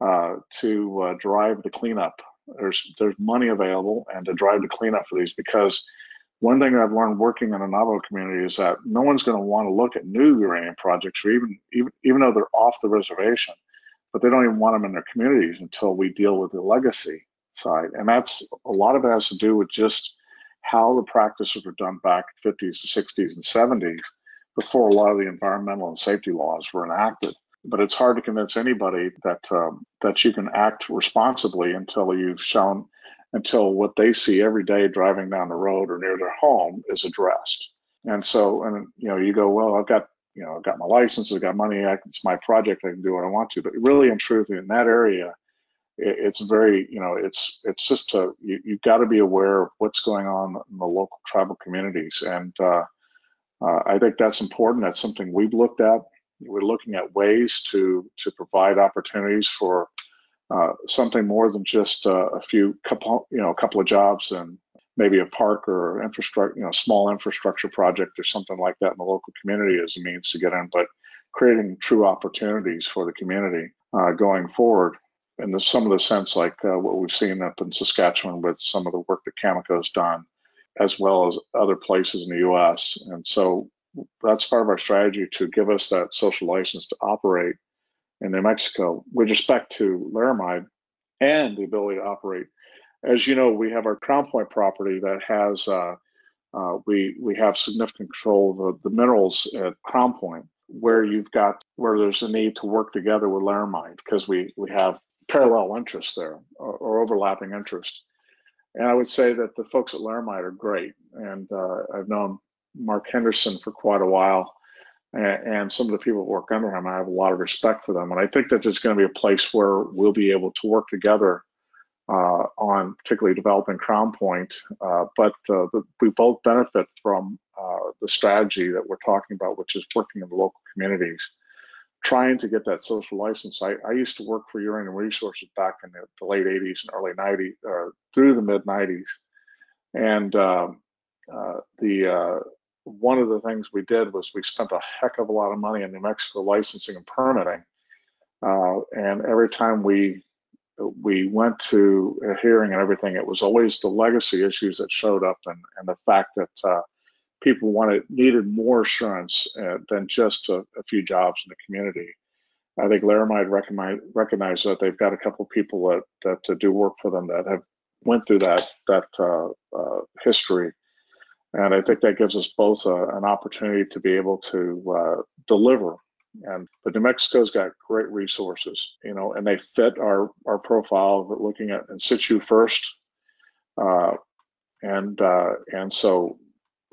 uh, to uh, drive the cleanup. There's there's money available and to drive the cleanup for these because one thing I've learned working in a Navajo community is that no one's going to want to look at new uranium projects or even even even though they're off the reservation, but they don't even want them in their communities until we deal with the legacy side. And that's a lot of it has to do with just how the practices were done back 50s, 60s, and 70s before a lot of the environmental and safety laws were enacted. But it's hard to convince anybody that um, that you can act responsibly until you've shown until what they see every day driving down the road or near their home is addressed. And so, and you know, you go, well, I've got you know, I've got my license, I've got money, it's my project, I can do what I want to. But really, in truth, in that area, it's very you know it's it's just a, you, you've got to be aware of what's going on in the local tribal communities and uh, uh, i think that's important that's something we've looked at we're looking at ways to to provide opportunities for uh, something more than just uh, a few couple you know a couple of jobs and maybe a park or infrastructure you know small infrastructure project or something like that in the local community as a means to get in but creating true opportunities for the community uh, going forward in the, some of the sense like uh, what we've seen up in Saskatchewan with some of the work that Cameco's done, as well as other places in the U.S. And so that's part of our strategy to give us that social license to operate in New Mexico with respect to laramide and the ability to operate. As you know, we have our Crown Point property that has uh, uh, we we have significant control of the, the minerals at Crown Point, where you've got where there's a need to work together with laramide because we we have parallel interests there or, or, overlapping interests. And I would say that the folks at Laramide are great. And uh, I've known Marc Henderson for quite a while. And, some of the people that work under him, I have a lot of respect for them. And I think that there's going to be a place where we'll be able to work together uh, on particularly developing Crown Point. Uh, but uh, the, we both benefit from uh, the strategy that we're talking about, which is working in the local communities trying to get that social license. I, I used to work for Uranium Resources back in the, the late 80s and early 90s, uh, through the mid 90s. And um, uh, the uh, one of the things we did was we spent a heck of a lot of money in New Mexico licensing and permitting. Uh, and every time we we went to a hearing and everything, it was always the legacy issues that showed up and, and the fact that uh, people wanted needed more assurance uh, than just a, a, few jobs in the community. I think Laramide recognize, recognize that they've got a couple of people that, that to do work for them that have went through that that uh, uh, history, and I think that gives us both a, an opportunity to be able to uh, deliver. And but New Mexico's got great resources, you know, and they fit our our profile of looking at in situ first, uh, and uh, and so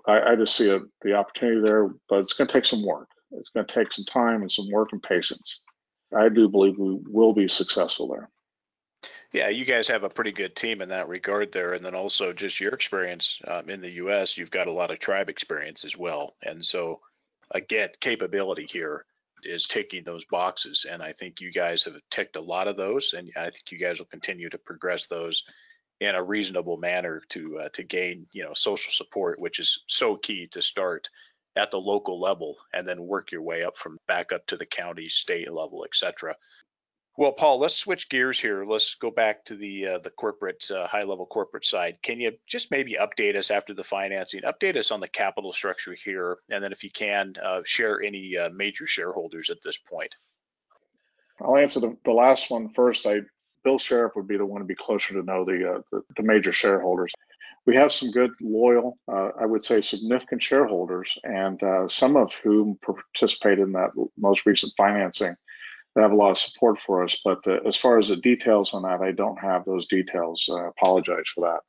I, I just see a, the opportunity there, but it's going to take some work. It's going to take some time and some work and patience. I do believe we will be successful there. Yeah, you guys have a pretty good team in that regard there. And then also just your experience um, in the U.S., you've got a lot of tribe experience as well. And so, again, capability here is ticking those boxes. And I think you guys have ticked a lot of those. And I think you guys will continue to progress those in a reasonable manner to uh, to gain you know social support, which is so key to start at the local level and then work your way up from back up to the county, state level, etc. Well, Paul, let's switch gears here. Let's go back to the uh, the corporate uh, high level corporate side. Can you just maybe update us after the financing? Update us on the capital structure here, and then if you can, uh, share any uh, major shareholders at this point. I'll answer the, the last one first. I Bill Sheriff would be the one to be closer to know the, uh, the, the major shareholders. We have some good, loyal, uh, I would say, significant shareholders, and some of whom participated in that most recent financing. They have a lot of support for us, but uh, as far as the details on that, I don't have those details. I apologize for that.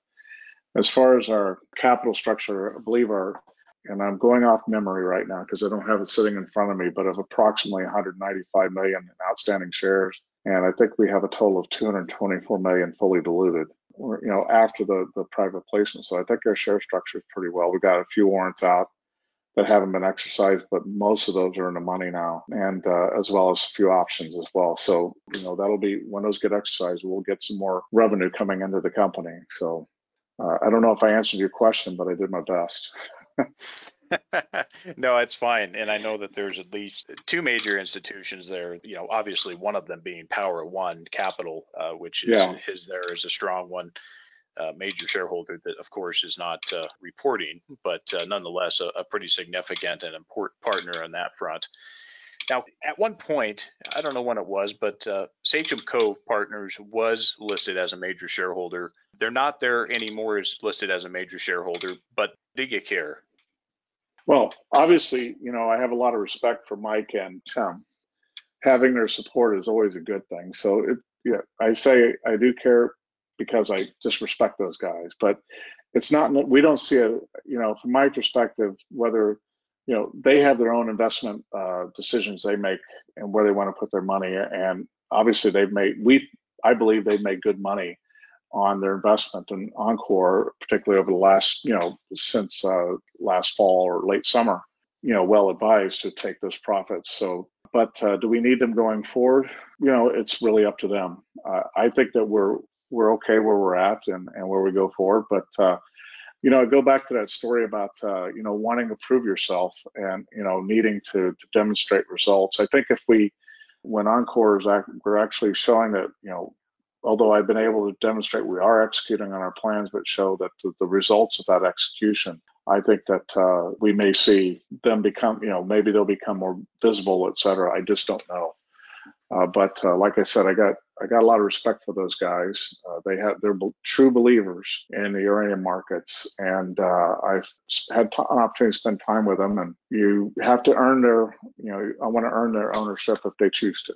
As far as our capital structure, I believe our and I'm going off memory right now because I don't have it sitting in front of me, but of approximately 195 million in outstanding shares. And I think we have a total of 224 million fully diluted, or, you know, after the, the private placement. So I think our share structure is pretty well. We got a few warrants out that haven't been exercised, but most of those are in the money now, and uh, as well as a few options as well. So, you know, that'll be when those get exercised, we'll get some more revenue coming into the company. So, uh, I don't know if I answered your question, but I did my best. no, it's fine. And I know that there's at least two major institutions there, you know, obviously one of them being Power One Capital, uh, which is, Yeah. is there is a strong one, uh, major shareholder that of course is not uh, reporting, but uh, nonetheless a, a pretty significant and important partner on that front. Now, at one point, I don't know when it was, but uh, Sachem Cove Partners was listed as a major shareholder. They're not there anymore as listed as a major shareholder, but do you care? Well, obviously, you know, I have a lot of respect for Mike and Tim. Having their support is always a good thing. So, it, yeah, I say I do care because I just respect those guys. But it's not. We don't see it. You know, from my perspective, whether you know they have their own investment uh, decisions they make and where they want to put their money, and obviously they've made. We, I believe, they've made good money on their investment in Encore, particularly over the last, you know, since uh, last fall or late summer, you know, well advised to take those profits. So, but uh, do we need them going forward? You know, it's really up to them. Uh, I think that we're we're okay where we're at and, and where we go forward. But uh, you know, I go back to that story about uh, you know wanting to prove yourself and you know needing to to demonstrate results. I think if we when Encore is act, we're actually showing that you know although I've been able to demonstrate we are executing on our plans, but show that the, the results of that execution, I think that uh, we may see them become, you know, maybe they'll become more visible, et cetera. I just don't know. Uh, but uh, like I said, I got I got a lot of respect for those guys. Uh, they have they're true believers in the uranium markets, and uh, I've had t- an opportunity to spend time with them. And you have to earn their, you know, I want to earn their ownership if they choose to.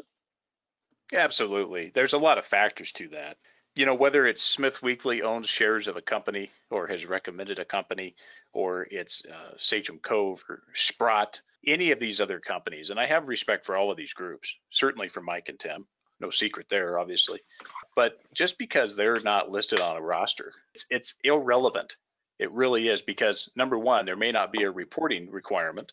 Absolutely. There's a lot of factors to that. You know, whether it's Smith Weekly owns shares of a company or has recommended a company, or it's uh, Sachem Cove or Sprott, any of these other companies, and I have respect for all of these groups, certainly for Mike and Tim. No secret there, obviously. But just because they're not listed on a roster, it's, it's irrelevant. It really is because number one, there may not be a reporting requirement.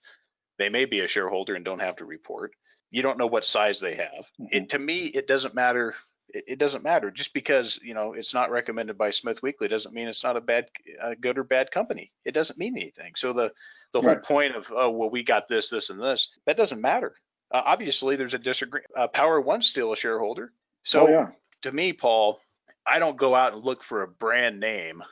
They may be a shareholder and don't have to report you don't know what size they have. Mm-hmm. It to me, it doesn't matter. It, it, doesn't matter just because you know it's not recommended by Smith Weekly doesn't mean it's not a bad, a good or bad company. It doesn't mean anything. So the the right. whole point of oh well we got this this and this that doesn't matter. Uh, obviously there's a disagreement. Uh, Power One's still a shareholder. So oh, yeah. to me, Paul, I don't go out and look for a brand name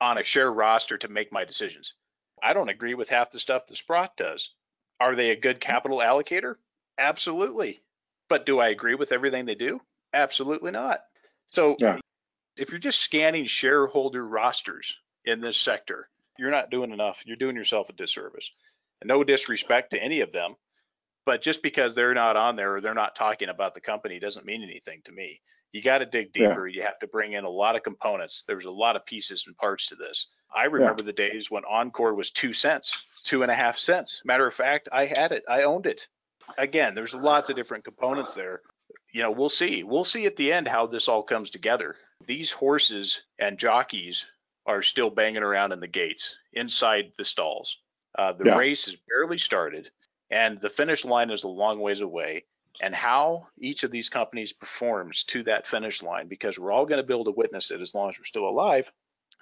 on a share roster to make my decisions. I don't agree with half the stuff that Sprott does. Are they a good capital allocator? Absolutely. But do I agree with everything they do? Absolutely not. So yeah. if you're just scanning shareholder rosters in this sector, you're not doing enough. You're doing yourself a disservice. And no disrespect to any of them, but just because they're not on there or they're not talking about the company doesn't mean anything to me. You got to dig deeper. Yeah. You have to bring in a lot of components. There's a lot of pieces and parts to this. I remember yeah. the days when Encore was two cents, two and a half cents. Matter of fact, I had it. I owned it again, there's lots of different components there. You know, we'll see. We'll see at the end how this all comes together. These horses and jockeys are still banging around in the gates inside the stalls. Uh, the yeah. race has barely started, and the finish line is a long ways away. And how each of these companies performs to that finish line, because we're all going to be able to witness it as long as we're still alive,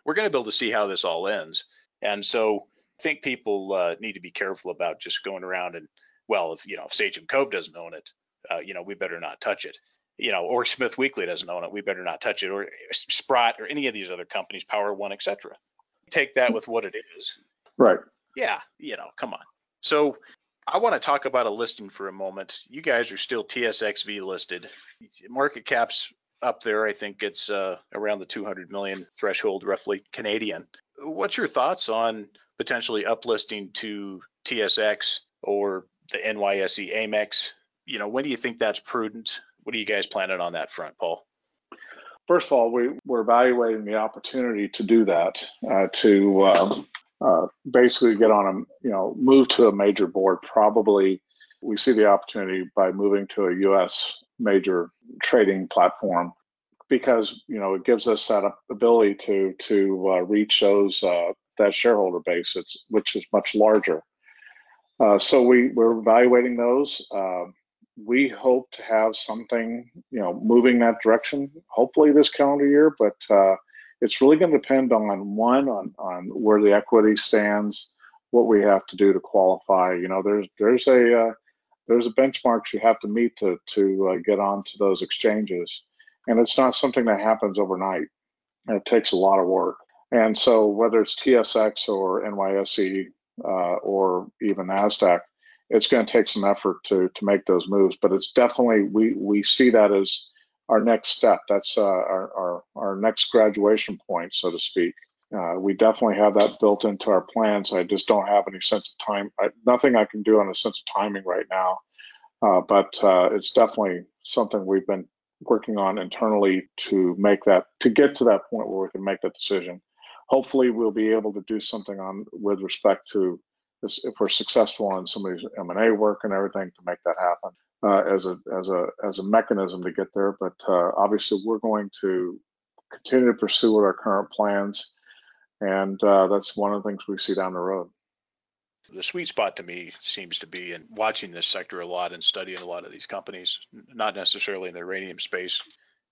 we're going to be able to see how this all ends. And so I think people uh, need to be careful about just going around and well, if you know if Sachem Cove doesn't own it, uh, you know we better not touch it. You know, or Smith Weekly doesn't own it, we better not touch it, or Sprott or any of these other companies, Power One, etc. Take that with what it is. Right. Yeah, you know, come on. So I want to talk about a listing for a moment. You guys are still TSXV listed. Market cap's up there. I think it's uh, around the 200 million threshold, roughly Canadian. What's your thoughts on potentially uplisting to TSX or the NYSE Amex? You know, when do you think that's prudent? What are you guys planning on that front, Paul? First of all, we, we're evaluating the opportunity to do that, uh, to um, uh, basically get on a, you know, move to a major board. Probably we see the opportunity by moving to a U.S. major trading platform because you know it gives us that ability to to uh, reach those uh, that shareholder base, it's, which is much larger. Uh, so we we're evaluating those. Um, we hope to have something you know moving that direction, hopefully this calendar year, but uh, it's really going to depend on one on on where the equity stands, what we have to do to qualify. You know, there's there's a uh, there's a benchmarks you have to meet to to uh, get onto those exchanges, and it's not something that happens overnight. It takes a lot of work. And so whether it's TSX or NYSE uh, or even NASDAQ, it's going to take some effort to to make those moves. But it's definitely we we see that as our next step. That's uh, our, our, our next graduation point, so to speak. Uh, we definitely have that built into our plans. I just don't have any sense of time. I, nothing I can do on a sense of timing right now. Uh, but uh, it's definitely something we've been working on internally to make that to get to that point where we can make that decision. Hopefully, we'll be able to do something on with respect to this, if we're successful in some of these M&A work and everything to make that happen uh, as a as a as a mechanism to get there. But uh, obviously, we're going to continue to pursue with our current plans, and uh, that's one of the things we see down the road. The sweet spot to me seems to be in watching this sector a lot and studying a lot of these companies, not necessarily in the uranium space,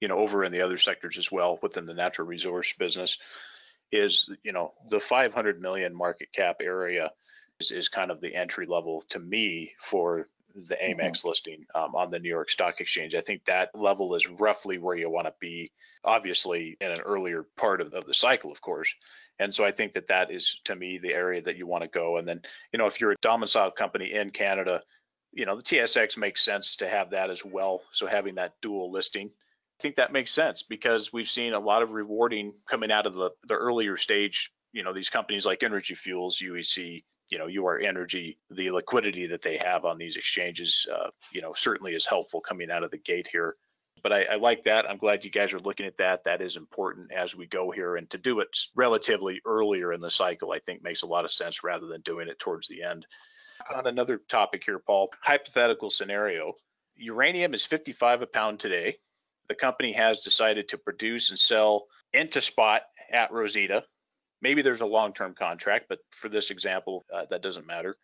you know, over in the other sectors as well within the natural resource business. Is you know the 500 million market cap area is, is kind of the entry level to me for the Amex mm-hmm. listing um, on the New York Stock Exchange. I think that level is roughly where you want to be, obviously in an earlier part of, of the cycle, of course. And so I think that that is to me the area that you want to go. And then, you know, if you're a domiciled company in Canada, you know, the TSX makes sense to have that as well. So having that dual listing, I think that makes sense because we've seen a lot of rewarding coming out of the, the earlier stage. You know, these companies like Energy Fuels, UEC, you know Ur-Energy the liquidity that they have on these exchanges uh, you know certainly is helpful coming out of the gate here. But I, I, like that. I'm glad you guys are looking at that. That is important as we go here. And to do it relatively earlier in the cycle i think makes a lot of sense rather than doing it towards the end. On another topic here paul hypothetical scenario. Uranium is 55 a pound today. The company has decided to produce and sell into spot at rosita maybe there's a long-term contract, but for this example, uh, that doesn't matter.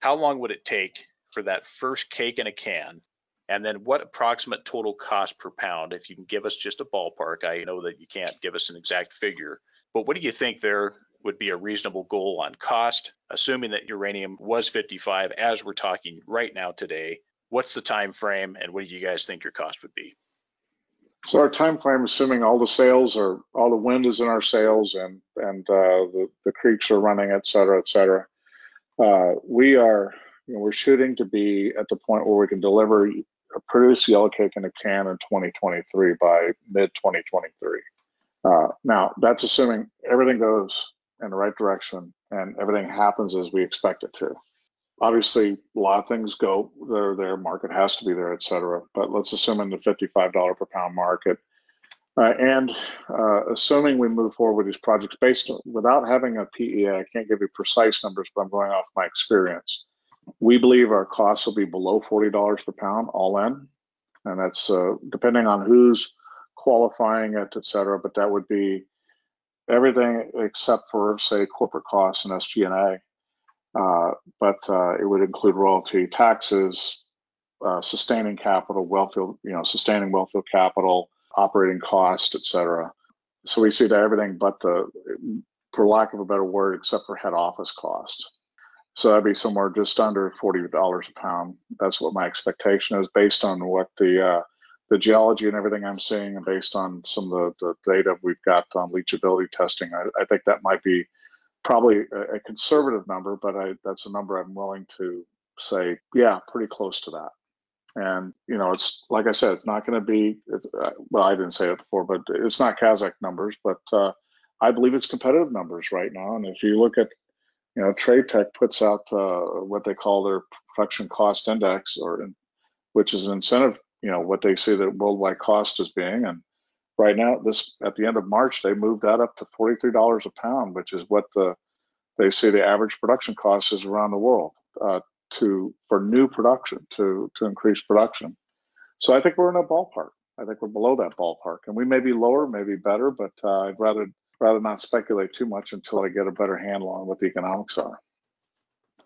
How long would it take for that first cake in a can? And then what approximate total cost per pound? If you can give us just a ballpark, I know that you can't give us an exact figure, but what do you think there would be a reasonable goal on cost, assuming that uranium was 55 as we're talking right now today? What's the time frame and what do you guys think your cost would be? So our time frame, assuming all the sails are all the wind is in our sails and and uh, the the creeks are running, et cetera, et cetera. Uh, we are you know, we're shooting to be at the point where we can deliver produce yellow cake in a can in 2023 by mid 2023. Uh, now that's assuming everything goes in the right direction and everything happens as we expect it to obviously a lot of things go there their market has to be there et cetera but let's assume in the $55 per pound market uh, and uh, assuming we move forward with these projects based without having a PEA, I can't give you precise numbers, but I'm going off my experience. We believe our costs will be below $40 per pound all in. And that's uh, depending on who's qualifying it, et cetera, but that would be everything except for, say, corporate costs and SG&A. Uh, but uh, it would include royalty, taxes, uh, sustaining capital, wellfield, you know, sustaining wellfield capital, operating cost, et cetera. So we see that everything but the, for lack of a better word, except for head office cost. So that'd be somewhere just under forty dollars a pound. That's what my expectation is, based on what the uh, the geology and everything I'm seeing, and based on some of the, the data we've got on leachability testing. I, I think that might be probably a, a conservative number, but I, that's a number I'm willing to say, yeah, pretty close to that. And you know, it's like I said, it's not going to be. Uh, well, I didn't say it before, but it's not Kazakh numbers, but uh, I believe it's competitive numbers right now. And if you look at, you know, TradeTech puts out uh, what they call their production cost index, or in, which is an incentive. You know, what they say that worldwide cost is being, and right now, this at the end of March, they moved that up to forty-three dollars a pound, which is what the they say the average production cost is around the world uh, to for new production to to increase production. So I think we're in a ballpark. I think we're below that ballpark, and we may be lower, maybe better, but uh, I'd rather rather not speculate too much until I get a better handle on what the economics are.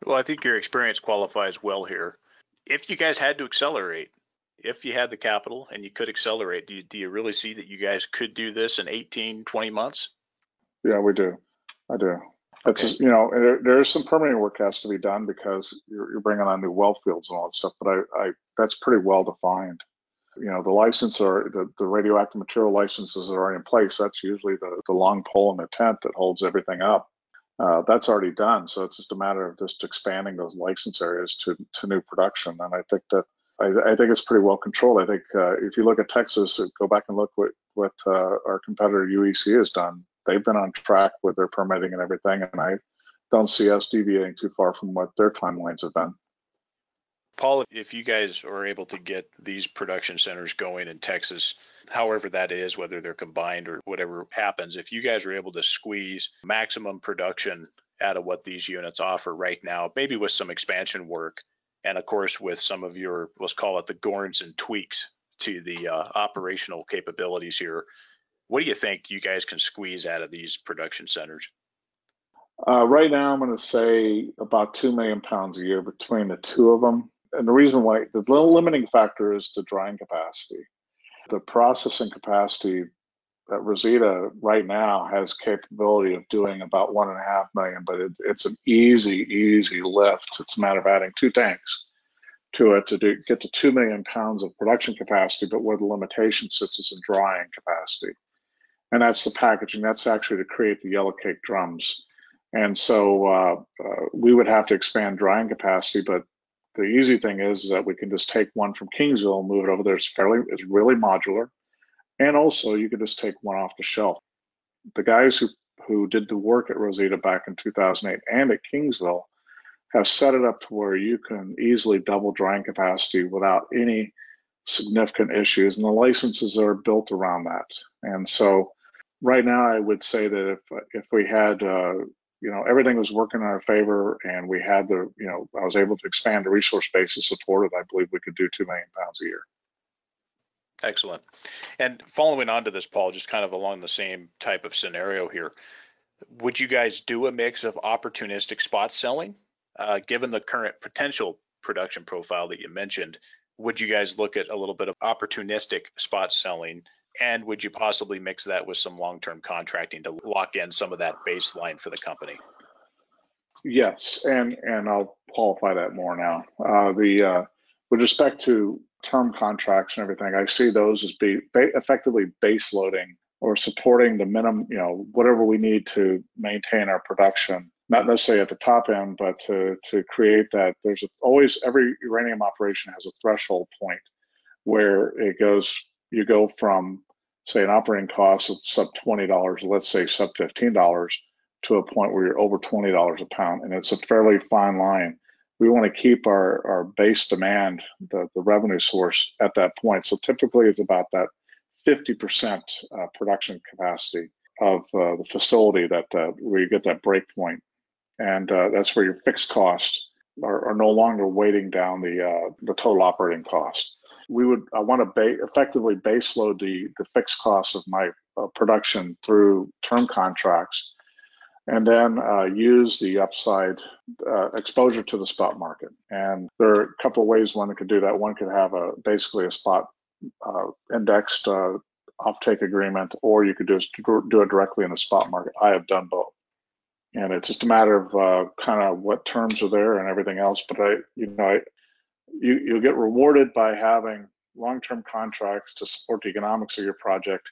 Well, I think your experience qualifies well here. If you guys had to accelerate, if you had the capital and you could accelerate, do you, do you really see that you guys could do this in 18, 20 months? Yeah, we do. I do. That's okay. you know there, there's some permitting work has to be done because you're, you're, bringing on new well fields and all that stuff. But I, I that's pretty well defined. You know the license or the, the radioactive material licenses are already in place. That's usually the, the long pole in the tent that holds everything up. Uh, that's already done. So it's just a matter of just expanding those license areas to to new production. And I think that I, I think it's pretty well controlled. I think uh, if you look at Texas, go back and look what what uh, our competitor UEC has done they've been on track with their permitting and everything, and I don't see us deviating too far from what their timelines have been. Paul, if you guys are able to get these production centers going in Texas, however that is, whether they're combined or whatever happens, if you guys are able to squeeze maximum production out of what these units offer right now, maybe with some expansion work, and of course with some of your, let's call it the gorns and tweaks to the uh, operational capabilities here, what do you think you guys can squeeze out of these production centers? Uh, right now, I'm going to say about 2 million pounds a year between the two of them. And the reason why the limiting factor is the drying capacity. The processing capacity that Rosita right now has capability of doing about one and a half million, but it's, it's an easy, easy lift. It's a matter of adding two tanks to it to do, get to 2 million pounds of production capacity, but where the limitation sits is in drying capacity and that's the packaging. That's actually to create the yellow cake drums. And so uh, uh, we would have to expand drying capacity, but the easy thing is, is, that we can just take one from Kingsville and move it over there. It's fairly, it's really modular, and also you could just take one off the shelf. The guys who who did the work at Rosita back in 2008 and at Kingsville have set it up to where you can easily double drying capacity without any significant issues, and the licenses are built around that. And so right now, I would say that if if we had uh, you know everything was working in our favor and we had the you know I was able to expand the resource base to support it, I believe we could do two million pounds a year. Excellent. And following on to this, Paul, just kind of along the same type of scenario here, would you guys do a mix of opportunistic spot selling, uh, given the current potential production profile that you mentioned? Would you guys look at a little bit of opportunistic spot selling and would you possibly mix that with some long-term contracting to lock in some of that baseline for the company? Yes, and and I'll qualify that more now. Uh, the uh, with respect to term contracts and everything, I see those as be effectively base loading or supporting the minimum, you know, whatever we need to maintain our production. Not necessarily at the top end, but to to create that. There's always every uranium operation has a threshold point where it goes. You go from say an operating cost of sub $20, let's say sub $15 to a point where you're over $20 a pound. And it's a fairly fine line. We want to keep our, our base demand, the, the revenue source at that point. So typically it's about that 50% uh, production capacity of uh, the facility that uh, where you get that break point. And uh, that's where your fixed costs are, are no longer weighting down the, uh, the total operating cost we would I want to ba- effectively baseload the the fixed costs of my uh, production through term contracts, and then uh, use the upside uh, exposure to the spot market. And there are a couple of ways one could do that. One could have a basically a spot uh, indexed uh, offtake agreement, or you could just do it directly in the spot market. I have done both. And it's just a matter of uh, kind of what terms are there and everything else. But I, you know, I, you, you'll get rewarded by having long-term contracts to support the economics of your project.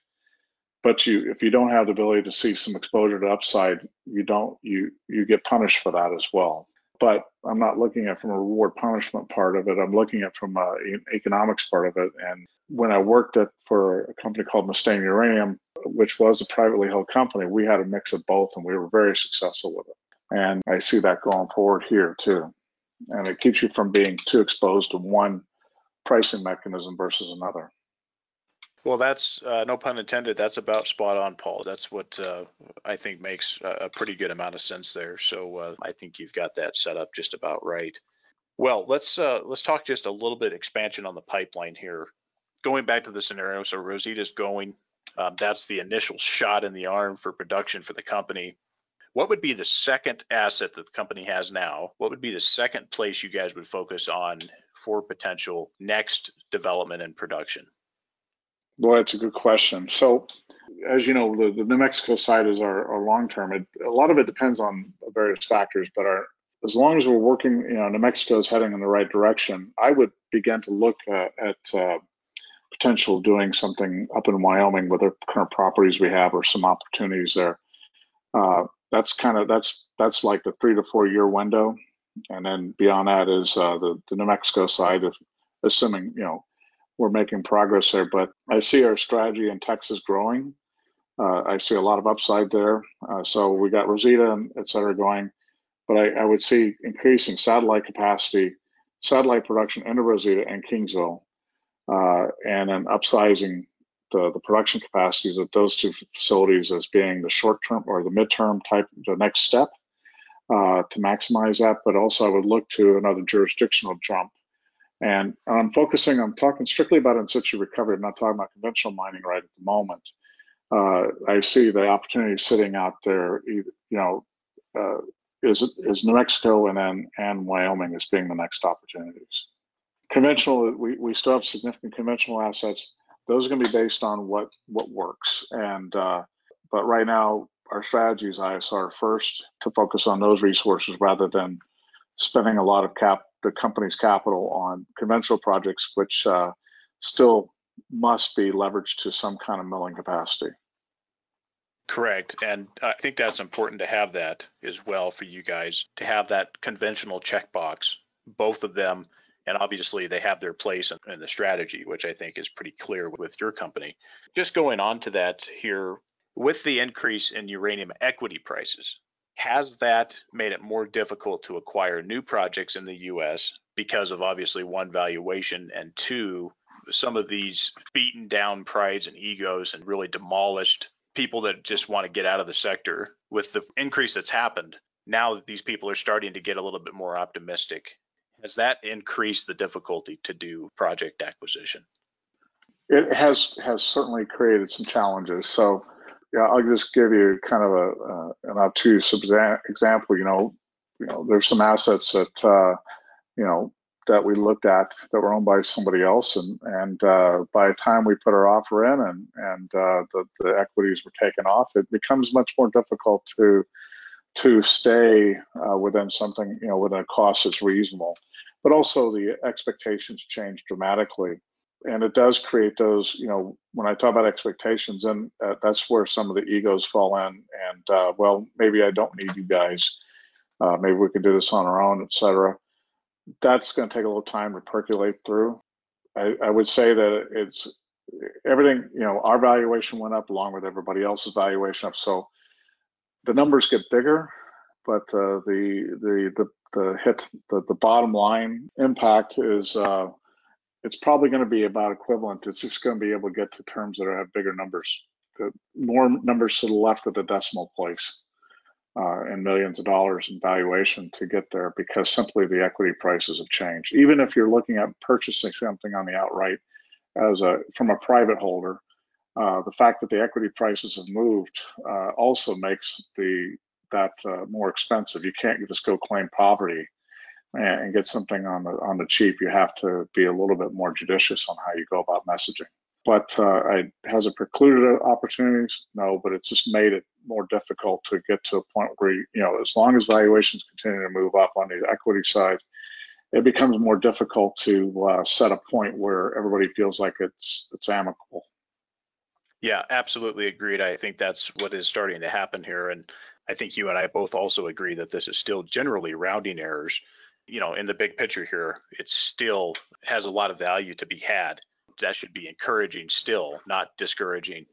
But you, if you don't have the ability to see some exposure to upside, you don't, you, you get punished for that as well. but I'm not looking at from a reward punishment part of it. I'm looking at from an uh, economics part of it. And when I worked at for a company called Mestena Uranium, which was a privately held company, we had a mix of both, and we were very successful with it. And I see that going forward here too. And it keeps you from being too exposed to one pricing mechanism versus another. Well, that's uh, no pun intended. That's about spot on, Paul. That's what uh, I think makes a, pretty good amount of sense there. So uh, I think you've got that set up just about right. Well, let's uh, let's talk just a little bit expansion on the pipeline here. Going back to the scenario, so Rosita's going. Um, that's the initial shot in the arm for production for the company. What would be the second asset that the company has now? What would be the second place you guys would focus on for potential next development and production? Well, that's a good question. So, as you know, the, the New Mexico side is our, our long term. a lot of it depends on various factors, but our as long as we're working, you know, New Mexico is heading in the right direction. I would begin to look uh, at uh, potential doing something up in Wyoming with the current properties we have, or some opportunities there. Uh, that's kind of that's that's like the three to four year window, and then beyond that is uh, the the New Mexico side, of, assuming you know we're making progress there. But I see our strategy in Texas growing. Uh, I see a lot of upside there. Uh, so we got Rosita and et cetera going, but I, I, would see increasing satellite capacity, satellite production into Rosita and Kingsville, uh, and then upsizing the, the production capacities of those two facilities as being the short term or the midterm type, the next step uh, to maximize that. But also, I would look to another jurisdictional jump and I'm focusing, I'm talking strictly about in situ recovery. I'm not talking about conventional mining right at the moment. Uh, I see the opportunity sitting out there, you know, uh, is is New Mexico and then and Wyoming as being the next opportunities. Conventional, we, we still have significant conventional assets. Those are going to be based on what what works. And uh, but right now, our strategy is ISR first to focus on those resources rather than spending a lot of cap the company's capital on conventional projects, which uh, still must be leveraged to some kind of milling capacity. Correct. And I think that's important to have that as well for you guys to have that conventional checkbox, both of them. And obviously, they have their place in the strategy, which I think is pretty clear with your company. Just going on to that here, with the increase in uranium equity prices, has that made it more difficult to acquire new projects in the US because of obviously one valuation and two some of these beaten down prides and egos and really demolished people that just want to get out of the sector with the increase that's happened. Now that these people are starting to get a little bit more optimistic has that increased the difficulty to do project acquisition? It has has certainly created some challenges. So yeah, I'll just give you kind of a uh, an obtuse example. You know, you know, there's some assets that uh, you know that we looked at that were owned by somebody else, and and uh, by the time we put our offer in and and uh, the the equities were taken off, it becomes much more difficult to to stay uh, within something you know within a cost that's reasonable. But also the expectations change dramatically and it does create those you know when i talk about expectations and uh, that's where some of the egos fall in and uh, well maybe i don't need you guys. Uh, maybe we can do this on our own etc that's going to take a little time to percolate through. I, I would say that it's everything you know our valuation went up along with everybody else's valuation up so the numbers get bigger but uh, the the the the hit the, the bottom line impact is uh, it's probably going to be about equivalent. It's just going to be able to get to terms that have bigger numbers, more numbers to the left of the decimal place, uh, and millions of dollars in valuation to get there because simply the equity prices have changed. Even if you're looking at purchasing something on the outright as a from a private holder, uh, the fact that the equity prices have moved uh, also makes the that uh, more expensive. You can't just go claim poverty and get something on the on the cheap, you have to be a little bit more judicious on how you go about messaging. But uh, I, has it precluded opportunities? No, but it's just made it more difficult to get to a point where you know, as long as valuations continue to move up on the equity side, it becomes more difficult to uh, set a point where everybody feels like it's it's amicable. Yeah, absolutely agreed. I think that's what is starting to happen here. And I think you and I both also agree that this is still generally rounding errors. You know, in the big picture here, it still has a lot of value to be had. That should be encouraging still, not discouraging.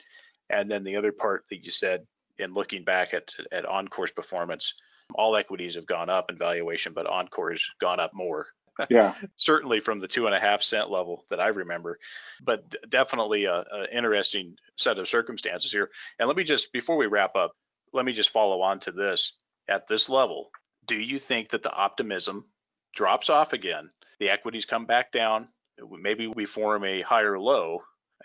And then the other part that you said in looking back at, at Encore's performance, all equities have gone up in valuation, but Encore has gone up more. Yeah. Certainly from the two and a half cent level that I remember, but definitely a, a interesting set of circumstances here. And let me just, before we wrap up, let me just follow on to this. At this level, do you think that the optimism drops off again? The equities come back down. Maybe we form a higher low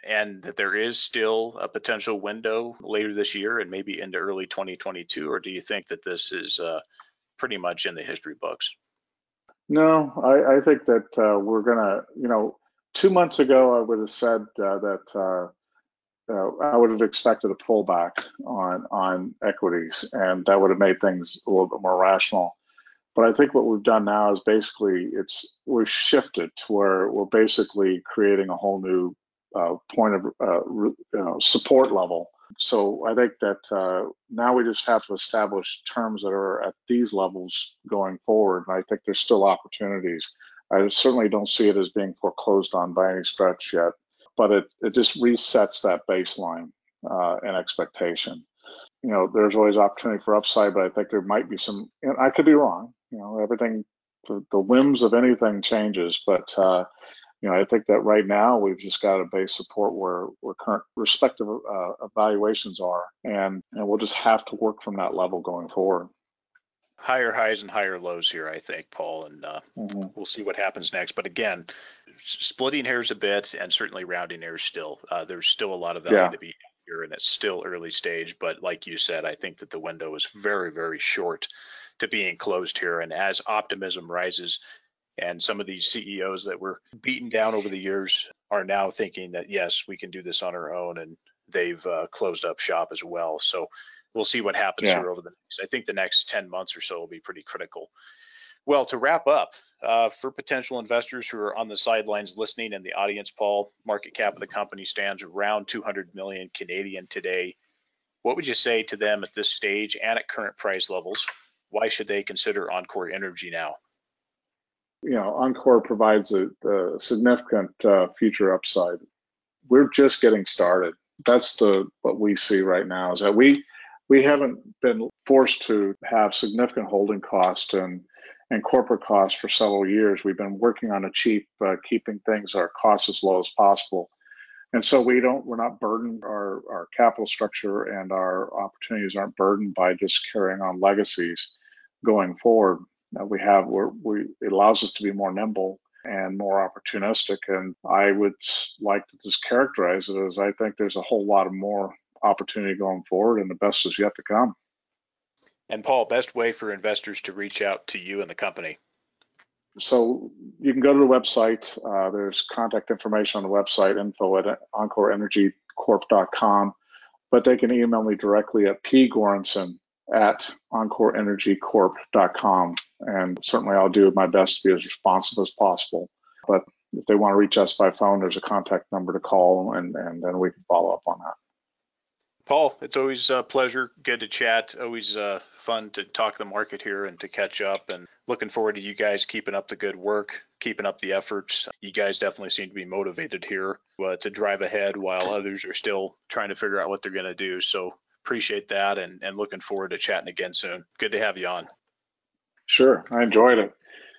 and that there is still a potential window later this year and maybe into early 2022? Or do you think that this is uh, pretty much in the history books? No, I, I think that uh, we're going to, you know, two months ago, I would have said uh, that uh, uh, I would have expected a pullback on on equities, and that would have made things a little bit more rational. But I think what we've done now is basically it's we've shifted to where we're basically creating a whole new uh, point of uh, you know, support level. So I think that uh, now we just have to establish terms that are at these levels going forward. And I think there's still opportunities. I certainly don't see it as being foreclosed on by any stretch yet but it, it just resets that baseline uh, and expectation. You know, there's always opportunity for upside, but I think there might be some, and I could be wrong. You know, everything, the, the whims of anything changes, but, uh, you know, I think that right now we've just got a base support where where current respective uh, evaluations are, and and we'll just have to work from that level going forward higher highs and higher lows here, I think, Paul, and uh, mm-hmm. we'll see what happens next. But again, splitting hairs a bit and certainly rounding hairs still. Uh, there's still a lot of value yeah. to be here, and it's still early stage. But like you said, I think that the window is very, very short to being closed here. And as optimism rises, and some of these CEOs that were beaten down over the years are now thinking that yes, we can do this on our own, and they've uh, closed up shop as well. So we'll see what happens yeah. here over the next. I think the next 10 months or so will be pretty critical. Well, to wrap up, uh, for potential investors who are on the sidelines listening in the audience, Paul, market cap of the company stands around 200 million Canadian today. What would you say to them at this stage and at current price levels? Why should they consider Encore Energy now? You know, Encore provides a, a significant uh, future upside. We're just getting started. That's the what we see right now is that we we haven't been forced to have significant holding costs and and corporate costs for several years. We've been working on a cheap, uh, keeping things our costs as low as possible. And so we don't, we're not burdened, our, our capital structure and our opportunities aren't burdened by just carrying on legacies going forward. Uh, we have, we're, we, it allows us to be more nimble and more opportunistic. And I would like to just characterize it as I think there's a whole lot of more opportunity going forward, and the best is yet to come. And Paul, best way for investors to reach out to you and the company? So you can go to the website. Uh, there's contact information on the website, info at encoreenergycorp.com, but they can email me directly at pgoranson at encoreenergycorp.com. And certainly I'll do my best to be as responsive as possible. But if they want to reach us by phone, there's a contact number to call, and, and then we can follow up on that. Paul, it's always a pleasure. Good to chat. Always uh, fun to talk the market here and to catch up. And looking forward to you guys keeping up the good work, keeping up the efforts. You guys definitely seem to be motivated here uh, to drive ahead while others are still trying to figure out what they're going to do. So appreciate that and, and looking forward to chatting again soon. Good to have you on. Sure. I enjoyed it.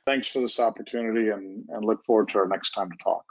Thanks for this opportunity and, and look forward to our next time to talk.